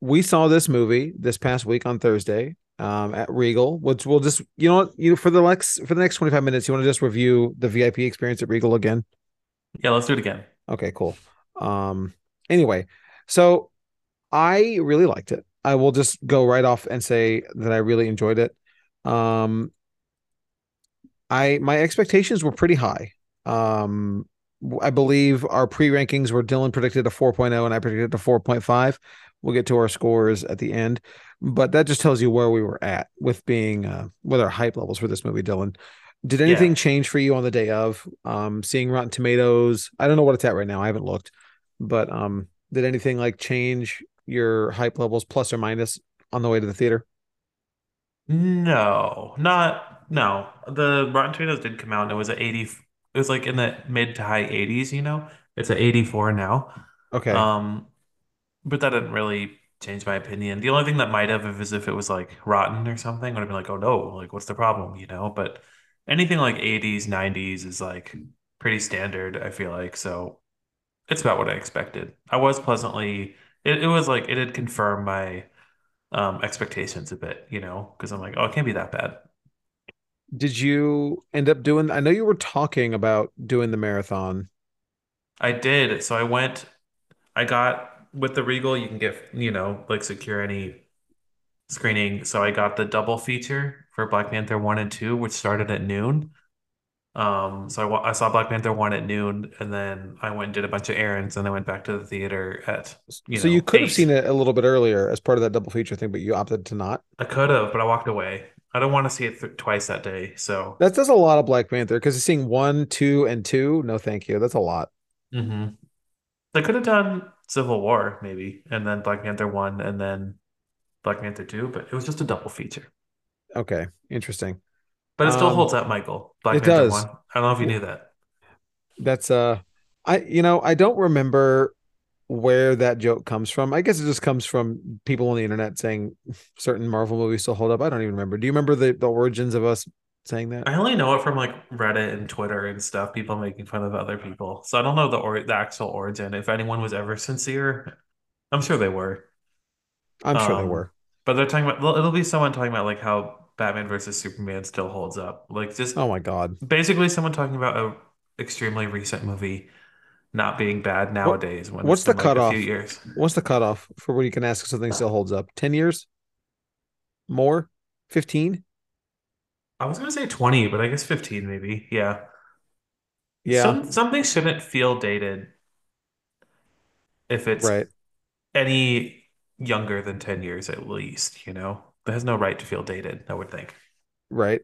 we saw this movie this past week on Thursday um, at Regal, which we'll just you know you for the next for the next twenty five minutes. You want to just review the VIP experience at Regal again? Yeah, let's do it again. Okay, cool. Um, anyway, so I really liked it. I will just go right off and say that I really enjoyed it. Um, I my expectations were pretty high. Um, I believe our pre rankings were Dylan predicted a 4.0 and I predicted a 4.5. We'll get to our scores at the end, but that just tells you where we were at with being uh, with our hype levels for this movie, Dylan. Did anything Yeah. change for you on the day of um, seeing Rotten Tomatoes? I don't know what it's at right now. I haven't looked, but um, did anything like change your hype levels plus or minus on the way to the theater? No, not no. The Rotten Tomatoes did come out and it was at 80. It was like in the mid to high 80s, you know? It's at 84 now. Okay. Um, but that didn't really change my opinion. The only thing that might have is if it was like rotten or something, would have been like, oh no, like what's the problem, you know? But anything like 80s, 90s is like pretty standard, I feel like. So it's about what I expected. I was pleasantly it, it was like it had confirmed my um expectations a bit, you know, because I'm like, oh, it can't be that bad. Did you end up doing? I know you were talking about doing the marathon. I did. So I went, I got with the Regal, you can get, you know, like secure any screening. So I got the double feature for Black Panther 1 and 2, which started at noon. Um, so I, I saw Black Panther 1 at noon, and then I went and did a bunch of errands, and I went back to the theater at, you so know, you could have seen it a little bit earlier as part of that double feature thing, but you opted to not. I could have, but I walked away. I don't want to see it th twice that day. So, That does a lot of Black Panther because seeing one, two, and two. No, thank you. That's a lot. hmm They could have done Civil War, maybe, and then Black Panther 1, and then Black Panther 2, but it was just a double feature. Okay, interesting. But it still Um, holds up, Michael. Black it Panther does. 1. I don't know if you knew that. That's uh, I you know I don't remember where that joke comes from. I guess it just comes from people on the internet saying certain Marvel movies still hold up. I don't even remember. Do you remember the the origins of us saying that? I only know it from like Reddit and Twitter and stuff, people making fun of other people. So I don't know the or the actual origin. If anyone was ever sincere, I'm sure they were. I'm sure they Um, were. But they're talking about, it'll be someone talking about like how Batman versus Superman still holds up. Like just Oh my God. basically someone talking about a extremely recent movie not being bad nowadays when what's the been like a cutoff? years. What's the cutoff for when you can ask if something still holds up? 10 years? More? 15? I was gonna say 20, but I guess 15 maybe. Yeah. Yeah, Some something shouldn't feel dated if it's right. any younger than 10 years at least, you know? That has no right to feel dated, I would think. Right.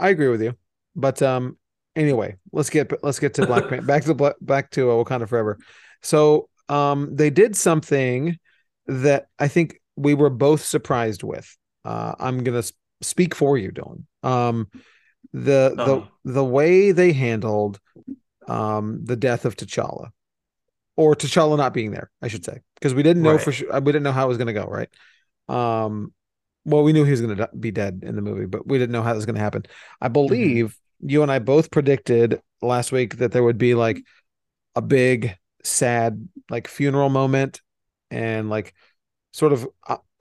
I agree with you. But um anyway, let's get let's get to Black Panther back to back to uh, Wakanda Forever. So um they did something that I think we were both surprised with. Uh I'm going to speak for you, Dylan. Um the the the way they handled um the death of T'Challa or T'Challa not being there, I should say, because we didn't know for sure we didn't know how it was going to go, right? Um well, we knew he was going to be dead in the movie, but we didn't know how it was going to happen. I believe you and I both predicted last week that there would be like a big sad like funeral moment and like sort of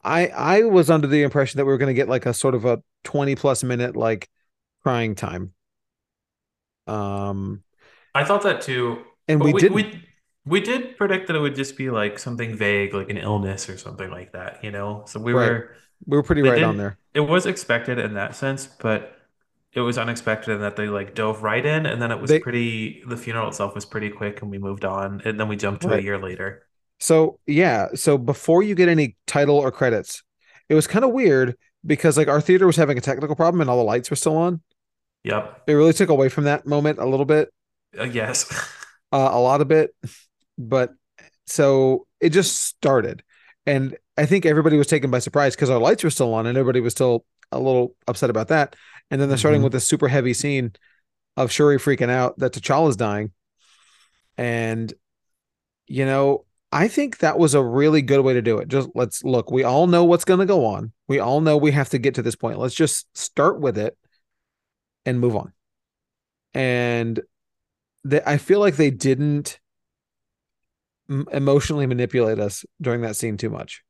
I I was under the impression that we were going to get like a sort of a 20 plus minute like crying time. Um I thought that too. and we we, didn't we we did predict that it would just be like something vague, like an illness or something like that, you know? So we Right. were we were pretty right on there. it was expected in that sense, but it was unexpected in that they like dove right in and then it was They pretty the funeral itself was pretty quick and we moved on and then we jumped to a year later. So yeah, so before you get any title or credits, it was kind of weird because like our theater was having a technical problem and all the lights were still on. Yep. It really took away from that moment a little bit, Uh, yes. uh, a lot of it, but so it just started, and I think everybody was taken by surprise because our lights were still on and everybody was still a little upset about that. And then they're starting Mhm. with this super heavy scene of Shuri freaking out that T'Challa's dying, and you know, I think that was a really good way to do it. Just let's look, we all know what's going to go on. We all know we have to get to this point. Let's just start with it and move on. And they, I feel like they didn't m- emotionally manipulate us during that scene too much.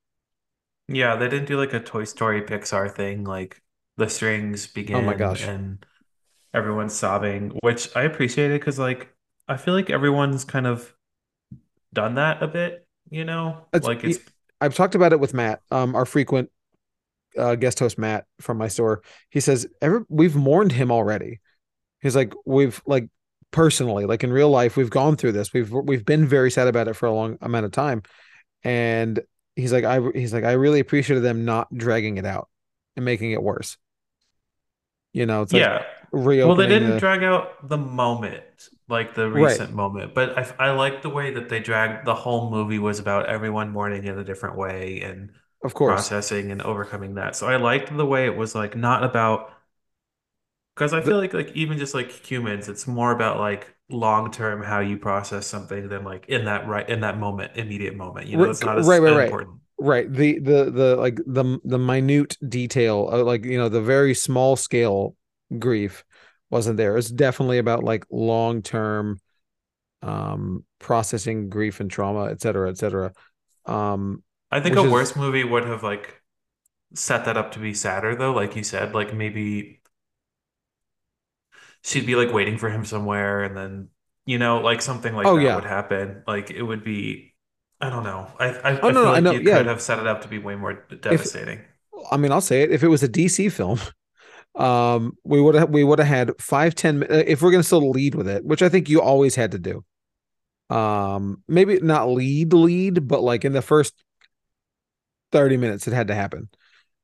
Yeah, they didn't do like a Toy Story Pixar thing, like the strings begin. Oh my gosh. and everyone's sobbing, which I appreciated because like I feel like everyone's kind of done that a bit, you know? It's, Like it's I've talked about it with Matt, um, our frequent uh, guest host Matt from my store. He says every we've mourned him already. He's like we've like personally, like in real life, we've gone through this. We've we've been very sad about it for a long amount of time, and he's like I he's like I really appreciated them not dragging it out and making it worse. You know, it's like yeah. Well, they didn't the drag out the moment, like the right, recent moment, but I I like the way that they dragged the whole movie was about everyone mourning in a different way and of course, processing and overcoming that. So I liked the way it was like not about because I the, feel like like even just like humans, it's more about like long term how you process something than like in that right in that moment, immediate moment. You know, right, it's not as right, right, right. important. right the the the like the the minute detail of like you know the very small scale grief wasn't there it's definitely about like long term um processing grief and trauma et cetera et cetera um I think a is worse movie would have like set that up to be sadder though, like you said, like maybe she'd be like waiting for him somewhere and then you know, like something like oh that yeah would happen. Like it would be I don't know. I I, oh I no feel no i know you yeah could have set it up to be way more if devastating. i mean i'll say it if it was a dc film um we would have we would have had five ten uh, if we're gonna still lead with it which i think you always had to do um maybe not lead lead but like in the first 30 minutes it had to happen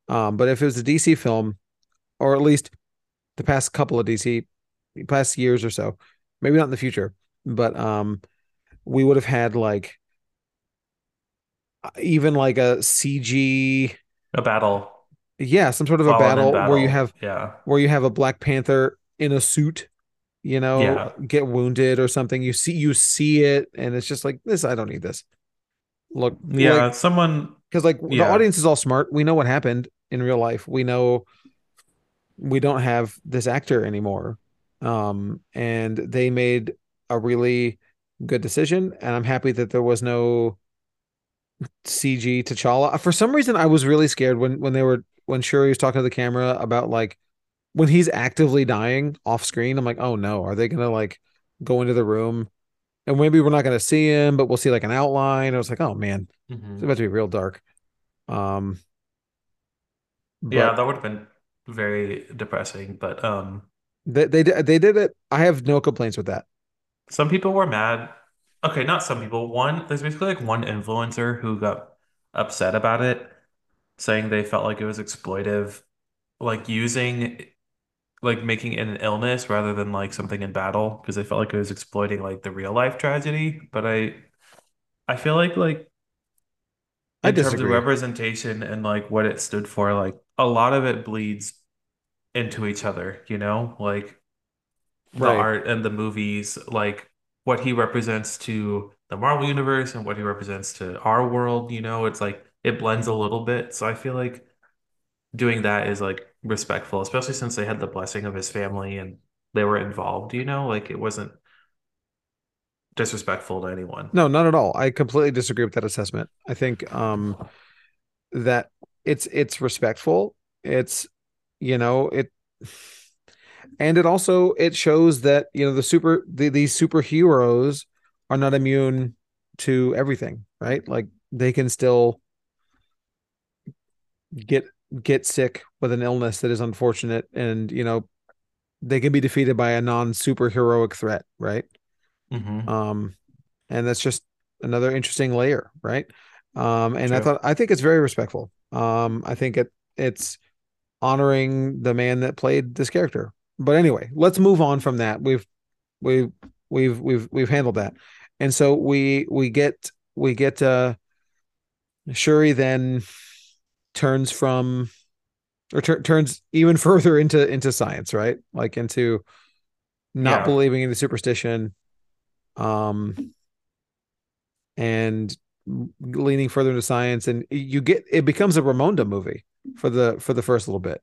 um but if it was a dc film or at least the past couple of dc past years or so maybe not in the future but um we would have had like even like a cg A battle, yeah some sort of a fallen in battle where you have Yeah. where you have a black panther in a suit you know Yeah. get wounded or something. You see you see it and it's just like this i don't need this. Look Yeah, like someone because like the audience is all smart. We know what happened in real life. We know we don't have this actor anymore um and they made a really good decision and i'm happy that there was no cg t'challa. For some reason i was really scared when when they were when shuri was talking to the camera about like when he's actively dying off screen i'm like oh no. Are they gonna like go into the room? And maybe we're not gonna see him but we'll see like an outline. I was like oh man. It's Mhm. about to be real dark. Um Yeah, that would have been very depressing, but um they, they did they did it i have no complaints with that some people were mad. Okay, not some people. One, there's basically like one influencer who got upset about it, saying they felt like it was exploitive, like using like making it an illness rather than like something in battle because they felt like it was exploiting like the real life tragedy. But I I feel like like i in terms of representation and like what it stood for, like a lot of it bleeds into each other, you know? Like the right art and the movies, like what he represents to the Marvel universe and what he represents to our world, you know, it's like it blends a little bit. So I feel like doing that is like respectful, especially since they had the blessing of his family and they were involved, you know, like it wasn't disrespectful to anyone. no not at all i completely disagree with that assessment i think um that it's it's respectful it's you know it and it also it shows that you know the super the, these superheroes are not immune to everything right? Like they can still get get sick with an illness that is unfortunate and you know they can be defeated by a non superheroic threat right? Hmm um and that's just another interesting layer right? Um and i thought i think it's very respectful. Um i think it it's honoring the man that played this character. But anyway let's move on from that. We've we've we've we've we've handled that. And so we we get we get uh shuri then turns from or tur- turns even further into into science right? Like into not Yeah. believing in the superstition um and leaning further into science. And you get it becomes a ramonda movie for the for the first little bit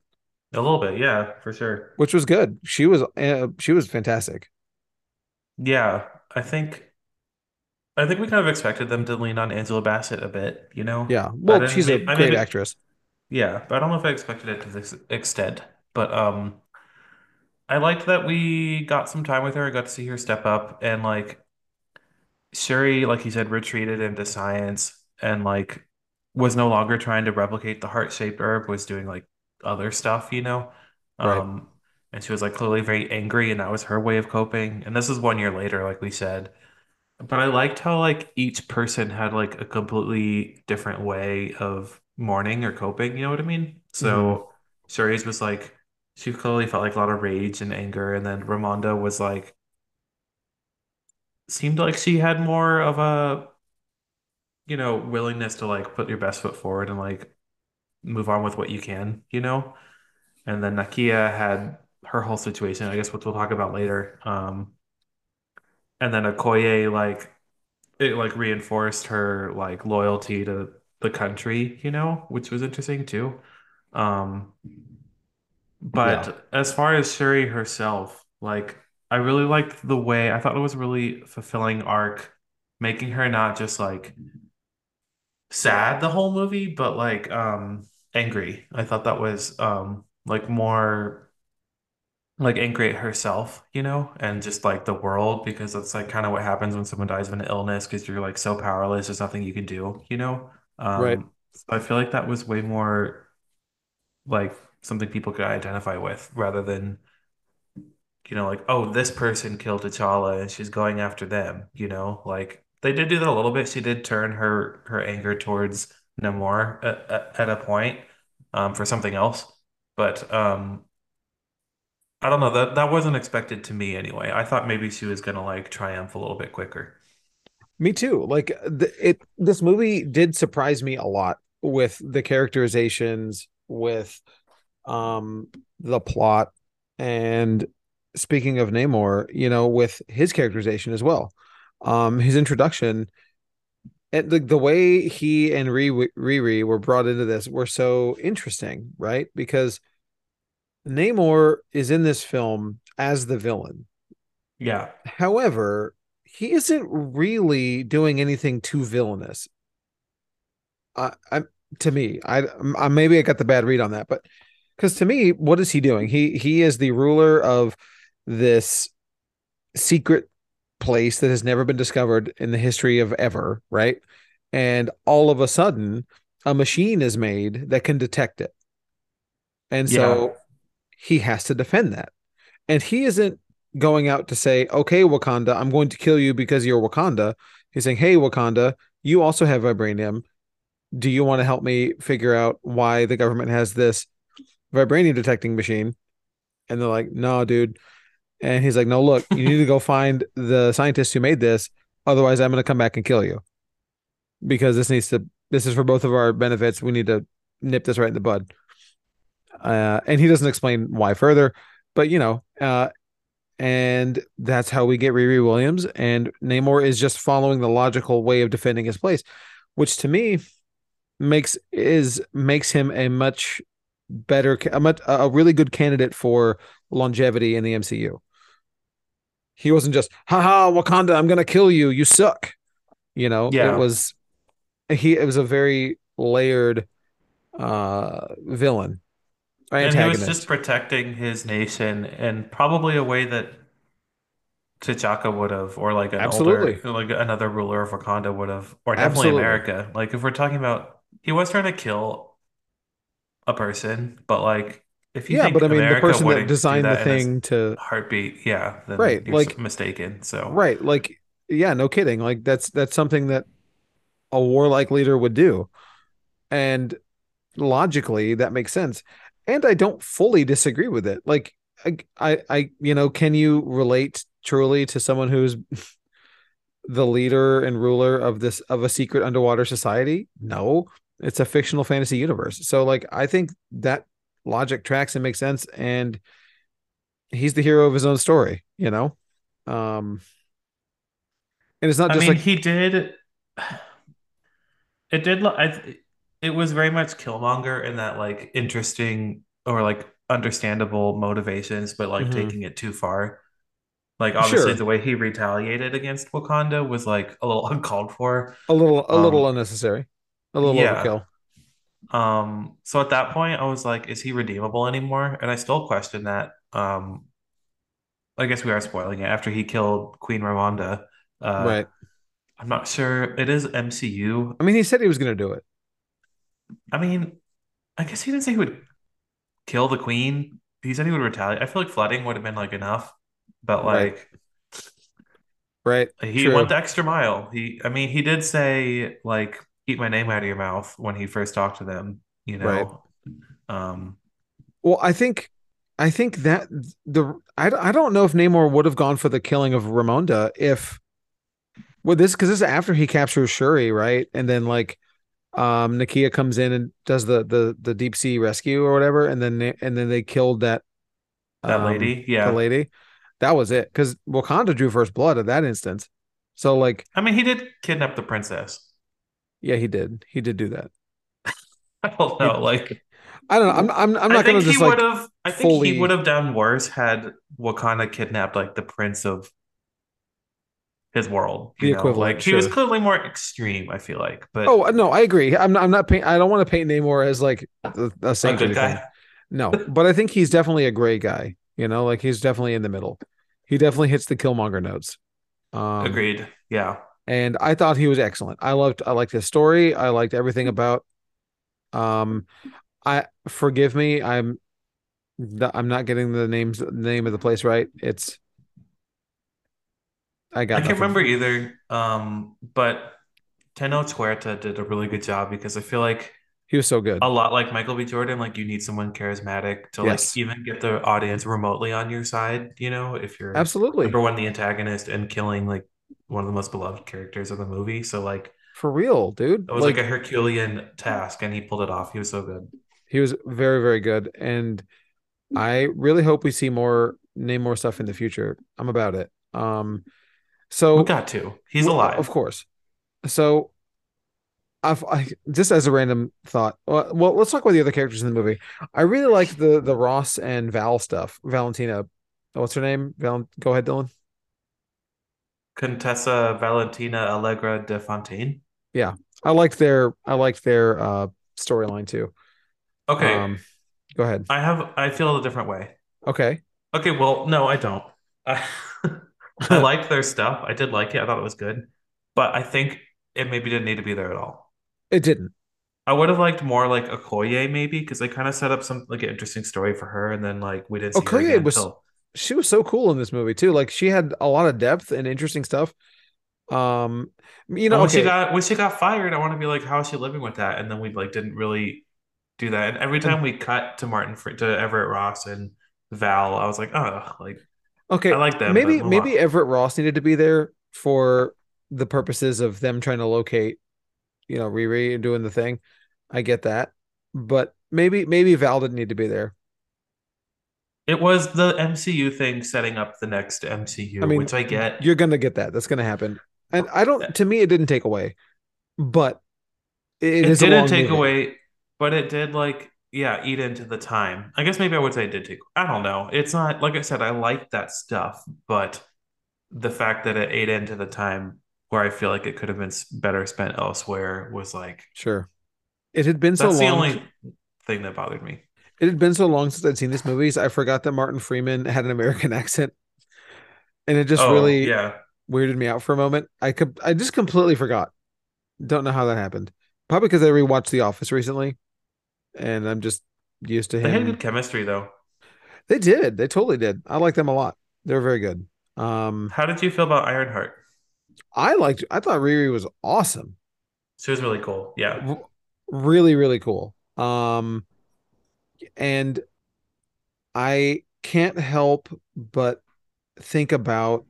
A little bit, yeah, for sure. which was good she was uh, she was fantastic Yeah, I think I think we kind of expected them to lean on Angela Bassett a bit, you know? yeah well she's a may- I great actress yeah, but I don't know if I expected it to this extent. But um I liked that we got some time with her, I got to see her step up and like Shuri, like you said, retreated into science and like was no longer trying to replicate the heart-shaped herb, was doing like other stuff, you know? right Um, and she was like clearly very angry, and that was her way of coping. And this is one year later, like we said. But I liked how like each person had like a completely different way of mourning or coping, you know what I mean? So Shuri's was like she clearly felt like a lot of rage and anger, and then Ramonda was like seemed like she had more of a you know, willingness to like put your best foot forward and like move on with what you can, you know? And then Nakia had her whole situation, I guess, which we'll talk about later. Um, and then Okoye, like, it like reinforced her like loyalty to the country, you know, which was interesting too. Um, but Yeah. as far as Shuri herself, like I really liked the way I thought it was a really fulfilling arc, making her not just like sad the whole movie, but like um angry. I thought that was um like more like angry at herself, you know, and just like the world because that's like kind of what happens when someone dies of an illness because you're like so powerless, there's nothing you can do, you know. Right. Um, so I feel like that was way more like something people could identify with rather than, you know, like, oh, this person killed T'Challa and she's going after them, you know, like they did do that a little bit. She did turn her her anger towards Namor at, at, a point um, for something else, but um. I don't know that that wasn't expected to me anyway. I thought maybe she was gonna like triumph a little bit quicker. Me too. Like the, it this movie did surprise me a lot with the characterizations, with um the plot, and speaking of Namor, you know, with his characterization as well. Um his introduction and the, the way he and Riri were brought into this were so interesting, right? Because Namor is in this film as the villain. Yeah. However, he isn't really doing anything too villainous. I, I to me, I, I maybe I got the bad read on that, but because to me, what is he doing? He he is the ruler of this secret place that has never been discovered in the history of ever, right? And all of a sudden, a machine is made that can detect it. And so Yeah. he has to defend that. And he isn't going out to say, okay, Wakanda, I'm going to kill you because you're Wakanda. He's saying, hey, Wakanda, you also have vibranium. Do you want to help me figure out why the government has this vibranium detecting machine? And they're like, no, dude. And he's like, no, look, you need to go find the scientists who made this. Otherwise, I'm going to come back and kill you because this needs to, this is for both of our benefits. We need to nip this right in the bud. Uh, and he doesn't explain why further, but you know, uh, and that's how we get Riri Williams. And Namor is just following the logical way of defending his place, which to me makes is makes him a much better, a, much, a really good candidate for longevity in the MCU. He wasn't just, haha, Wakanda, I'm gonna kill you. You suck. You know, Yeah. it was he it was a very layered uh villain. And he was just protecting his nation in probably a way that T'Chaka would have, or like an Absolutely. older, like another ruler of Wakanda would have, or definitely Absolutely. America. Like if we're talking about, he was trying to kill a person, but like if you Yeah, but I mean the person that designed the that a thing to heartbeat, yeah, then Right, like- mistaken. So right, like yeah, no kidding. Like that's that's something that a warlike leader would do. And logically that makes sense. And I don't fully disagree with it. Like I I, I you know, can you relate truly to someone who's the leader and ruler of this of a secret underwater society? No. It's a fictional fantasy universe. So like I think that logic tracks and makes sense and he's the hero of his own story, you know? Um and it's not I just mean, like he did. It did. I. It was very much Killmonger in that like interesting or like understandable motivations, but like Mhm. taking it too far. Like obviously Sure. the way he retaliated against Wakanda was like a little uncalled for. a little a little Um, unnecessary. A little yeah. overkill. Um, so at that point I was like, is he redeemable anymore? And I still question that. Um, I guess we are spoiling it after he killed Queen Ramonda. Uh, right. I'm not sure. It is MCU. I mean, he said he was going to do it. I mean, I guess he didn't say he would kill the queen. He said he would retaliate. I feel like flooding would have been like enough, but Right. like Right. he True. went the extra mile. He, I mean, he did say like "keep my name out of your mouth" when he first talked to them. You know, um, Well, I think I think that the I, I don't know if Namor would have gone for the killing of Ramonda if with this because this is after he captures Shuri, right? And then like um Nakia comes in and does the the the deep sea rescue or whatever, and then they- and then they killed that that um, lady. the lady. That was it because Wakanda drew first blood at that instance. So like I mean, he did kidnap the princess. Yeah, he did. He did do that. I don't know. Like I don't know. I'm I'm, I'm not gonna just he like would have. I think fully- he would have done worse had Wakanda kidnapped like the prince of his world. The know? equivalent, Like he was clearly more extreme. I feel like, but Oh no, I agree. I'm not I'm not paint I don't want to paint Namor as like a, a a saint or good guy. No, but I think he's definitely a gray guy. You know, like he's definitely in the middle. He definitely hits the Killmonger notes. Um, Agreed. Yeah. And I thought he was excellent. I loved I liked his story. I liked everything about um I forgive me, I'm I'm not getting the names the name of the place right. It's I got I can't remember either. Um, but Tenoch Huerta did a really good job because I feel like He was so good. a lot like Michael B. Jordan, like you need someone charismatic to Yes. like even get the audience remotely on your side, you know, if you're Absolutely. number one, the antagonist and killing like one of the most beloved characters of the movie. So like For real, dude. it was like, a Herculean task and he pulled it off. He was so good. He was very, very good. And I really hope we see more Namor stuff in the future. I'm about it. Um so We got to. He's well, alive. Of course. So I've I, just as a random thought. Well, well, let's talk about the other characters in the movie. I really like the the Ross and Val stuff. Valentina. What's her name? Val go ahead, Dylan. Contessa Valentina Allegra de Fontaine. Yeah, I liked their I liked their uh storyline too. Okay. Um go ahead. I have I feel a different way. Okay. Okay, well, no, I don't. I, I liked their stuff. I did like it. I thought it was good. But I think it maybe didn't need to be there at all. It didn't. I would have liked more like Okoye maybe because they kind of set up some like an interesting story for her and then like we didn't see her Okoye was- until she was so cool in this movie too. Like she had a lot of depth and interesting stuff. Um, you know, when she got when she got fired, I want to be like, how is she living with that? And then we like didn't really do that. And every time we cut to Martin to Everett Ross and Val, I was like, oh, like okay, I like them. maybe maybe on. Everett Ross needed to be there for the purposes of them trying to locate, you know, Riri and doing the thing. I get that, but maybe maybe Val didn't need to be there. It was the MCU thing setting up the next MCU, I mean, which I get. You're gonna get that. That's gonna happen. And I don't. To me, it didn't take away, but it, didn't long take movie. away, but it did like yeah eat into the time. I guess maybe I would say it did take. I don't know. It's not like I said. I like that stuff, but the fact that it ate into the time where I feel like it could have been better spent elsewhere was like Sure. It had been so that's the long. only thing that bothered me. It had been so long since I'd seen these movies. I forgot that Martin Freeman had an American accent, and it just oh really yeah, weirded me out for a moment. I could, I just completely forgot. Don't know how that happened. Probably because I rewatched The Office recently, and I'm just used to him. they had good chemistry though. They did. They totally did. I like them a lot. They're very good. Um, How did you feel about Ironheart? I liked. I thought Riri was awesome. She was really cool. Yeah, really, really cool. Um, and I can't help but think about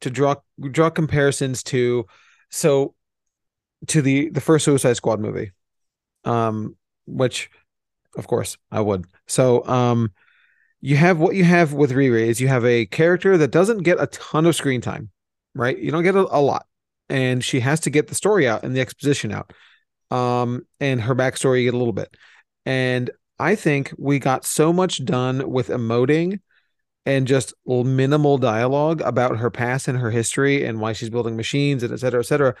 to draw draw comparisons to so to the the first Suicide Squad movie, um, which of course I would. So um, you have what you have with Riri is you have a character that doesn't get a ton of screen time, right? You don't get a, a lot, and she has to get the story out and the exposition out, um, and her backstory you get a little bit, and I think we got so much done with emoting and just minimal dialogue about her past and her history and why she's building machines and et cetera, et cetera,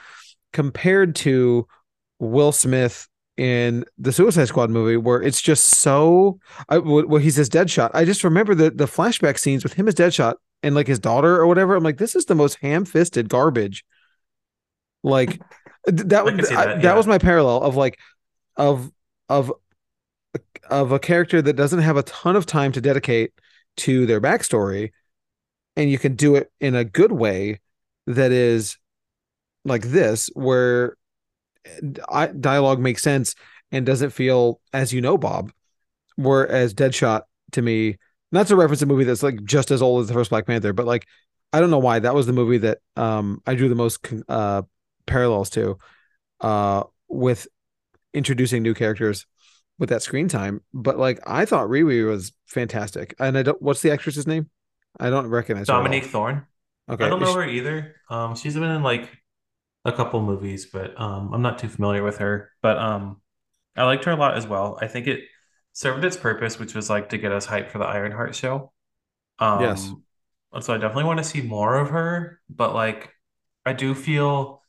compared to Will Smith in the Suicide Squad movie, where it's just so, I, where he's this Deadshot. I just remember the the flashback scenes with him as Deadshot and like his daughter or whatever. I'm like, this is the most ham fisted garbage. Like that, I that, that yeah. was my parallel of like of of of a character that doesn't have a ton of time to dedicate to their backstory and you can do it in a good way that is like this where dialogue makes sense and doesn't feel as you know bob whereas deadshot to me. Not to reference to a movie that's like just as old as the first black panther but like i don't know why. That was the movie that um i drew the most uh parallels to uh with introducing new characters with that screen time. But like I thought Riri was fantastic. And I don't what's the actress's name? I don't recognize her. Dominique Thorne. Okay. I don't know her either. Um, she's been in like a couple movies, but um, I'm not too familiar with her. But um, I liked her a lot as well. I think it served its purpose, which was like to get us hyped for the Ironheart show. Um Yes. So I definitely want to see more of her, but like I do feel,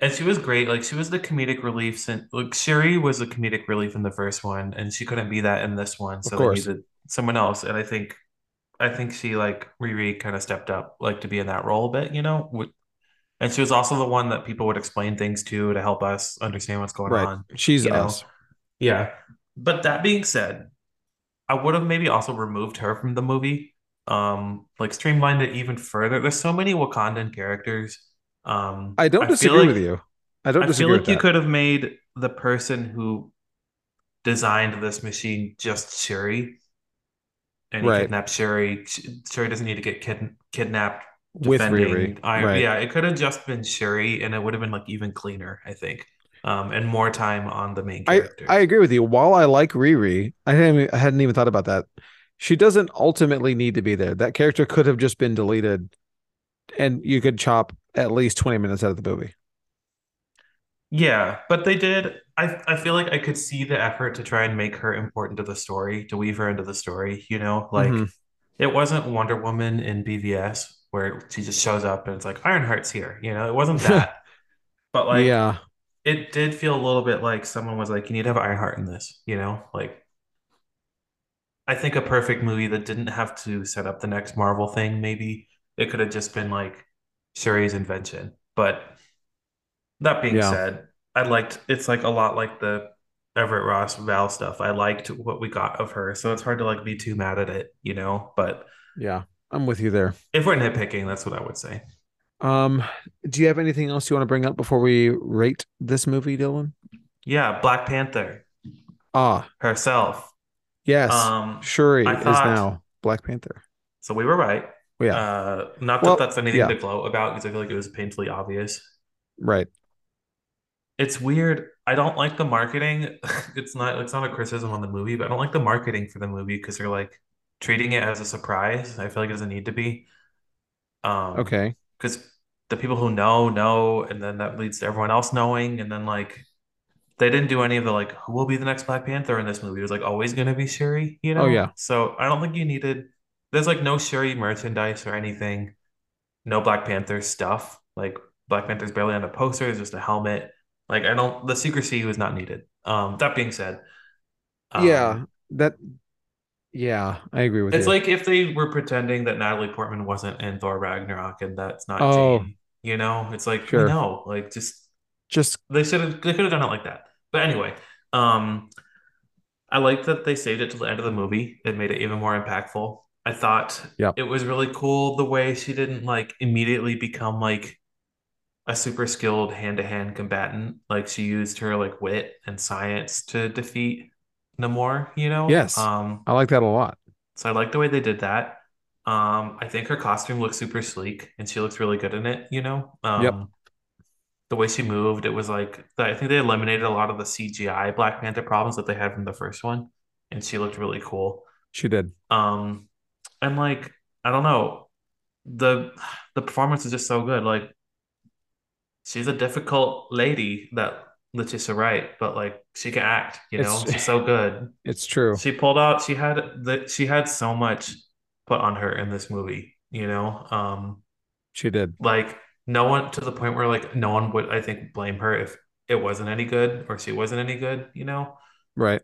and she was great. Like she was the comedic relief. Since like Shuri was the comedic relief in the first one, and she couldn't be that in this one, so they needed someone else. And I think, I think she like Riri kind of stepped up, like to be in that role a bit, you know. And she was also the one that people would explain things to to help us understand what's going Right. on, She's you know. us. Yeah. But that being said, I would have maybe also removed her from the movie. Um, like streamlined it even further. There's so many Wakandan characters. Um, I don't feel disagree like, with you. I don't I feel like you could have made the person who designed this machine just Shuri, and he Right. kidnapped Shuri. Sh- Shuri doesn't need to get kid- kidnapped With Riri. Iron. Right. Yeah, it could have just been Shuri, and it would have been like even cleaner, I think. Um, and more time on the main I, character. I agree with you. While I like Riri, I hadn't, I hadn't even thought about that. She doesn't ultimately need to be there. That character could have just been deleted and you could chop at least 20 minutes out of the movie. Yeah, but they did. I I feel like I could see the effort to try and make her important to the story, to weave her into the story, you know? Like Mhm. it wasn't Wonder Woman in BVS where she just shows up and it's like Ironheart's here, you know? It wasn't that. But like yeah. it did feel a little bit like someone was like, you need to have Ironheart in this, you know? Like I think a perfect movie that didn't have to set up the next Marvel thing, maybe it could have just been like Shuri's invention. But that being Yeah. said, I liked it's like a lot like the Everett Ross Val stuff. I liked what we got of her, so it's hard to like be too mad at it, you know. But Yeah. I'm with you there. if we're nitpicking, that's what I would say. Um, do you have anything else you want to bring up before we rate this movie, Dylan? Yeah, Black Panther Ah, herself. yes. Um, Shuri I is now Black Panther. so we were right. Yeah, Uh, not that Well, that's anything yeah. to gloat about because I feel like it was painfully obvious. right. It's weird. I don't like the marketing. It's not it's not a criticism on the movie, but I don't like the marketing for the movie because they're like treating it as a surprise. I feel like it doesn't need to be. Um, Okay. because the people who know know, and then that leads to everyone else knowing, and then like they didn't do any of the like who will be the next Black Panther in this movie. It was like always gonna be Shuri, you know? Oh, yeah. So I don't think you needed. There's like no Shuri merchandise or anything. No Black Panther stuff. Like Black Panther's barely on the poster. It's just a helmet. Like I don't. The secrecy was not needed. Um, that being said, um, yeah, that. Yeah, I agree with it's you. like if they were pretending that Natalie Portman wasn't in Thor Ragnarok and that's not Oh. Jane. You know, it's like Sure. know, like just just they should have they could have done it like that. But anyway, um, I like that they saved it to the end of the movie. It made it even more impactful. I thought it was really cool the way she didn't like immediately become like a super skilled hand-to-hand combatant. Like she used her like wit and science to defeat Namor, you know? Yes. Um, I like that a lot. so I like the way they did that. Um, I think her costume looks super sleek and she looks really good in it, you know? Um, Yep. The way she moved, it was like I think they eliminated a lot of the CGI Black Panther problems that they had from the first one, and she looked really cool. She did. Um, and like I don't know, the the performance is just so good. Like she's a difficult lady that Letitia Wright, but like she can act, you know, It's- she's so good. It's true. She pulled out. She had the. She had so much put on her in this movie. You know, um, She did. like no one to the point where like no one would I think blame her if it wasn't any good or she wasn't any good. You know, Right.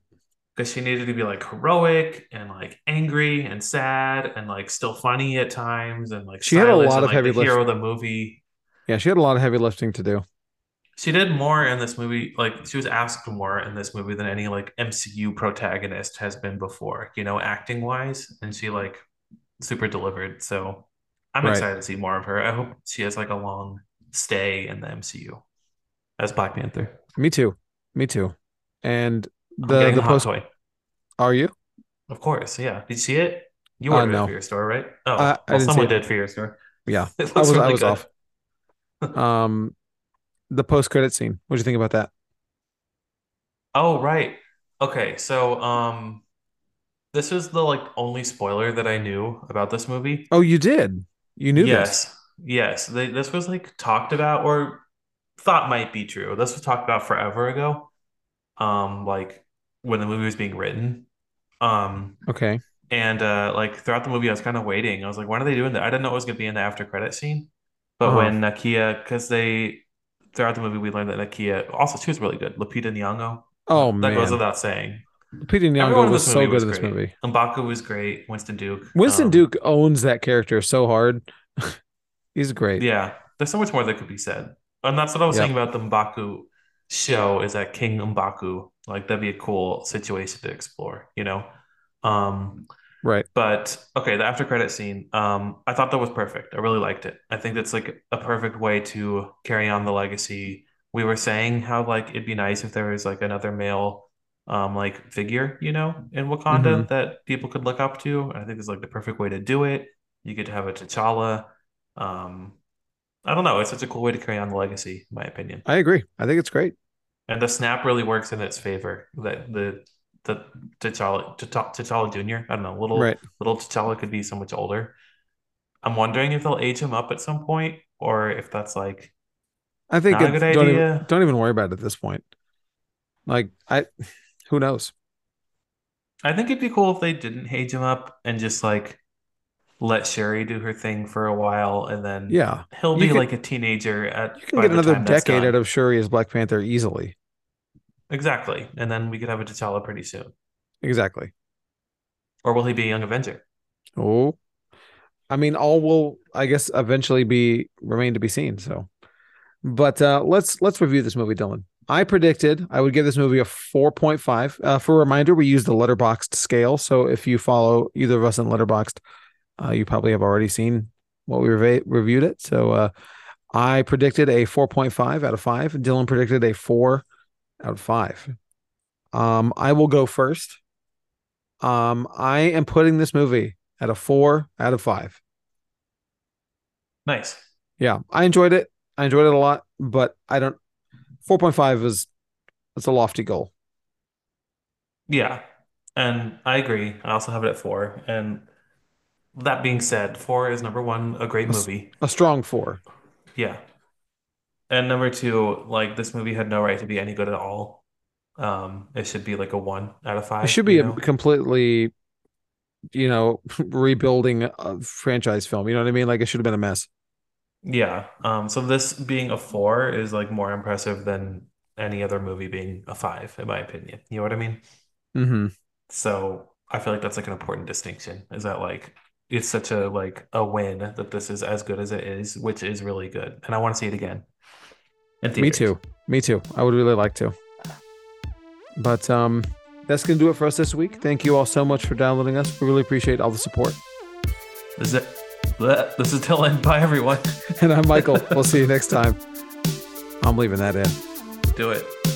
Because she needed to be like heroic and like angry and sad and like still funny at times and like She had a lot and, of like, heavy the hero of the movie. Yeah, she had a lot of heavy lifting to do. She did more in this movie, like she was asked more in this movie than any like MCU protagonist has been before, you know, acting wise. And she like super delivered. So I'm Right. excited to see more of her. I hope she has like a long stay in the MCU as Black Panther. Me too. Me too. And the the post toy. are you? Of course, yeah. Did you see it? You Uh, ordered no. it for your store, right? Oh, well, someone did for your store. Yeah. I was I was good. off. Um the post credit scene. What do you think about that? Oh, right. Okay, so um this is the like only spoiler that I knew about this movie. Oh, you did. You knew this. Yes. Yes. They, this was like talked about or thought might be true. This was talked about forever ago. Um, like when the movie was being written. Um, Okay. and uh, like throughout the movie, I was kind of waiting. I was like, when are they doing that? I didn't know it was gonna be in the after credit scene. But Uh-huh. when Nakia, because they throughout the movie we learned that Nakia also she was really good. Lupita Nyong'o. Oh that man, that goes without saying. Everyone Nyong'o was so good was in this movie. M'Baku was great. Winston Duke. Winston Um, Duke owns that character so hard. He's great. Yeah, there's so much more that could be said. And that's what I was Yep. saying about the M'Baku show is that King M'Baku, like that'd be a cool situation to explore, you know? Um, Right. but okay, the after credit scene, um, I thought that was perfect. I really liked it. I think that's like a perfect way to carry on the legacy. We were saying how like it'd be nice if there was like another male um like figure, you know, in Wakanda Mhm. that people could look up to. I think it's like the perfect way to do it. You get to have a T'Challa. Um, I don't know. It's such a cool way to carry on the legacy, in my opinion. I agree. I think it's great. And the snap really works in its favor. That the the T'Challa T'Challa Jr. I don't know, little Right. little T'Challa could be so much older. I'm wondering if they'll age him up at some point, or if that's like I think it's, good don't idea. even don't even worry about it at this point. Like I, who knows? I think it'd be cool if they didn't age him up and just like let Shuri do her thing for a while, and then Yeah, he'll be could- like a teenager at you can get another decade out of Shuri as Black Panther easily. Exactly, and then we could have a T'Challa pretty soon. Exactly. Or will he be a young Avenger? Oh, I mean, all will, I guess, eventually be remain to be seen. So, but uh, let's let's review this movie, Dylan. I predicted I would give this movie a four point five. Uh, for a reminder, we use the Letterboxd scale. So if you follow either of us in Letterboxd, uh, you probably have already seen what we reva- reviewed it. So uh, I predicted a four point five out of five. Dylan predicted a four out of five. Um, I will go first. Um, I am putting this movie at a four out of five. Nice. Yeah, I enjoyed it. I enjoyed it a lot, but I don't. Four point five is it's a lofty goal. Yeah, and I agree. I also have it at four. And that being said, four is number one, a great That's- movie. A strong four. Yeah. And number two, like this movie had no right to be any good at all. Um, it should be like a one out of five. It should be you a know? completely, you know, rebuilding a franchise film. You know what I mean? Like it should have been a mess. Yeah. Um, so this being a four is like more impressive than any other movie being a five, in my opinion. You know what I mean? Mm-hmm. So I feel like that's like an important distinction, is that like it's such a like a win that this is as good as it is, which is really good. And I want to see it again. Me too. Me too. I would really like to. But um, that's gonna do it for us this week. Thank you all so much for downloading us. We really appreciate all the support. This is it. This is Dylan. Bye everyone. And I'm Michael. we'll see you next time. I'm leaving that in. Do it.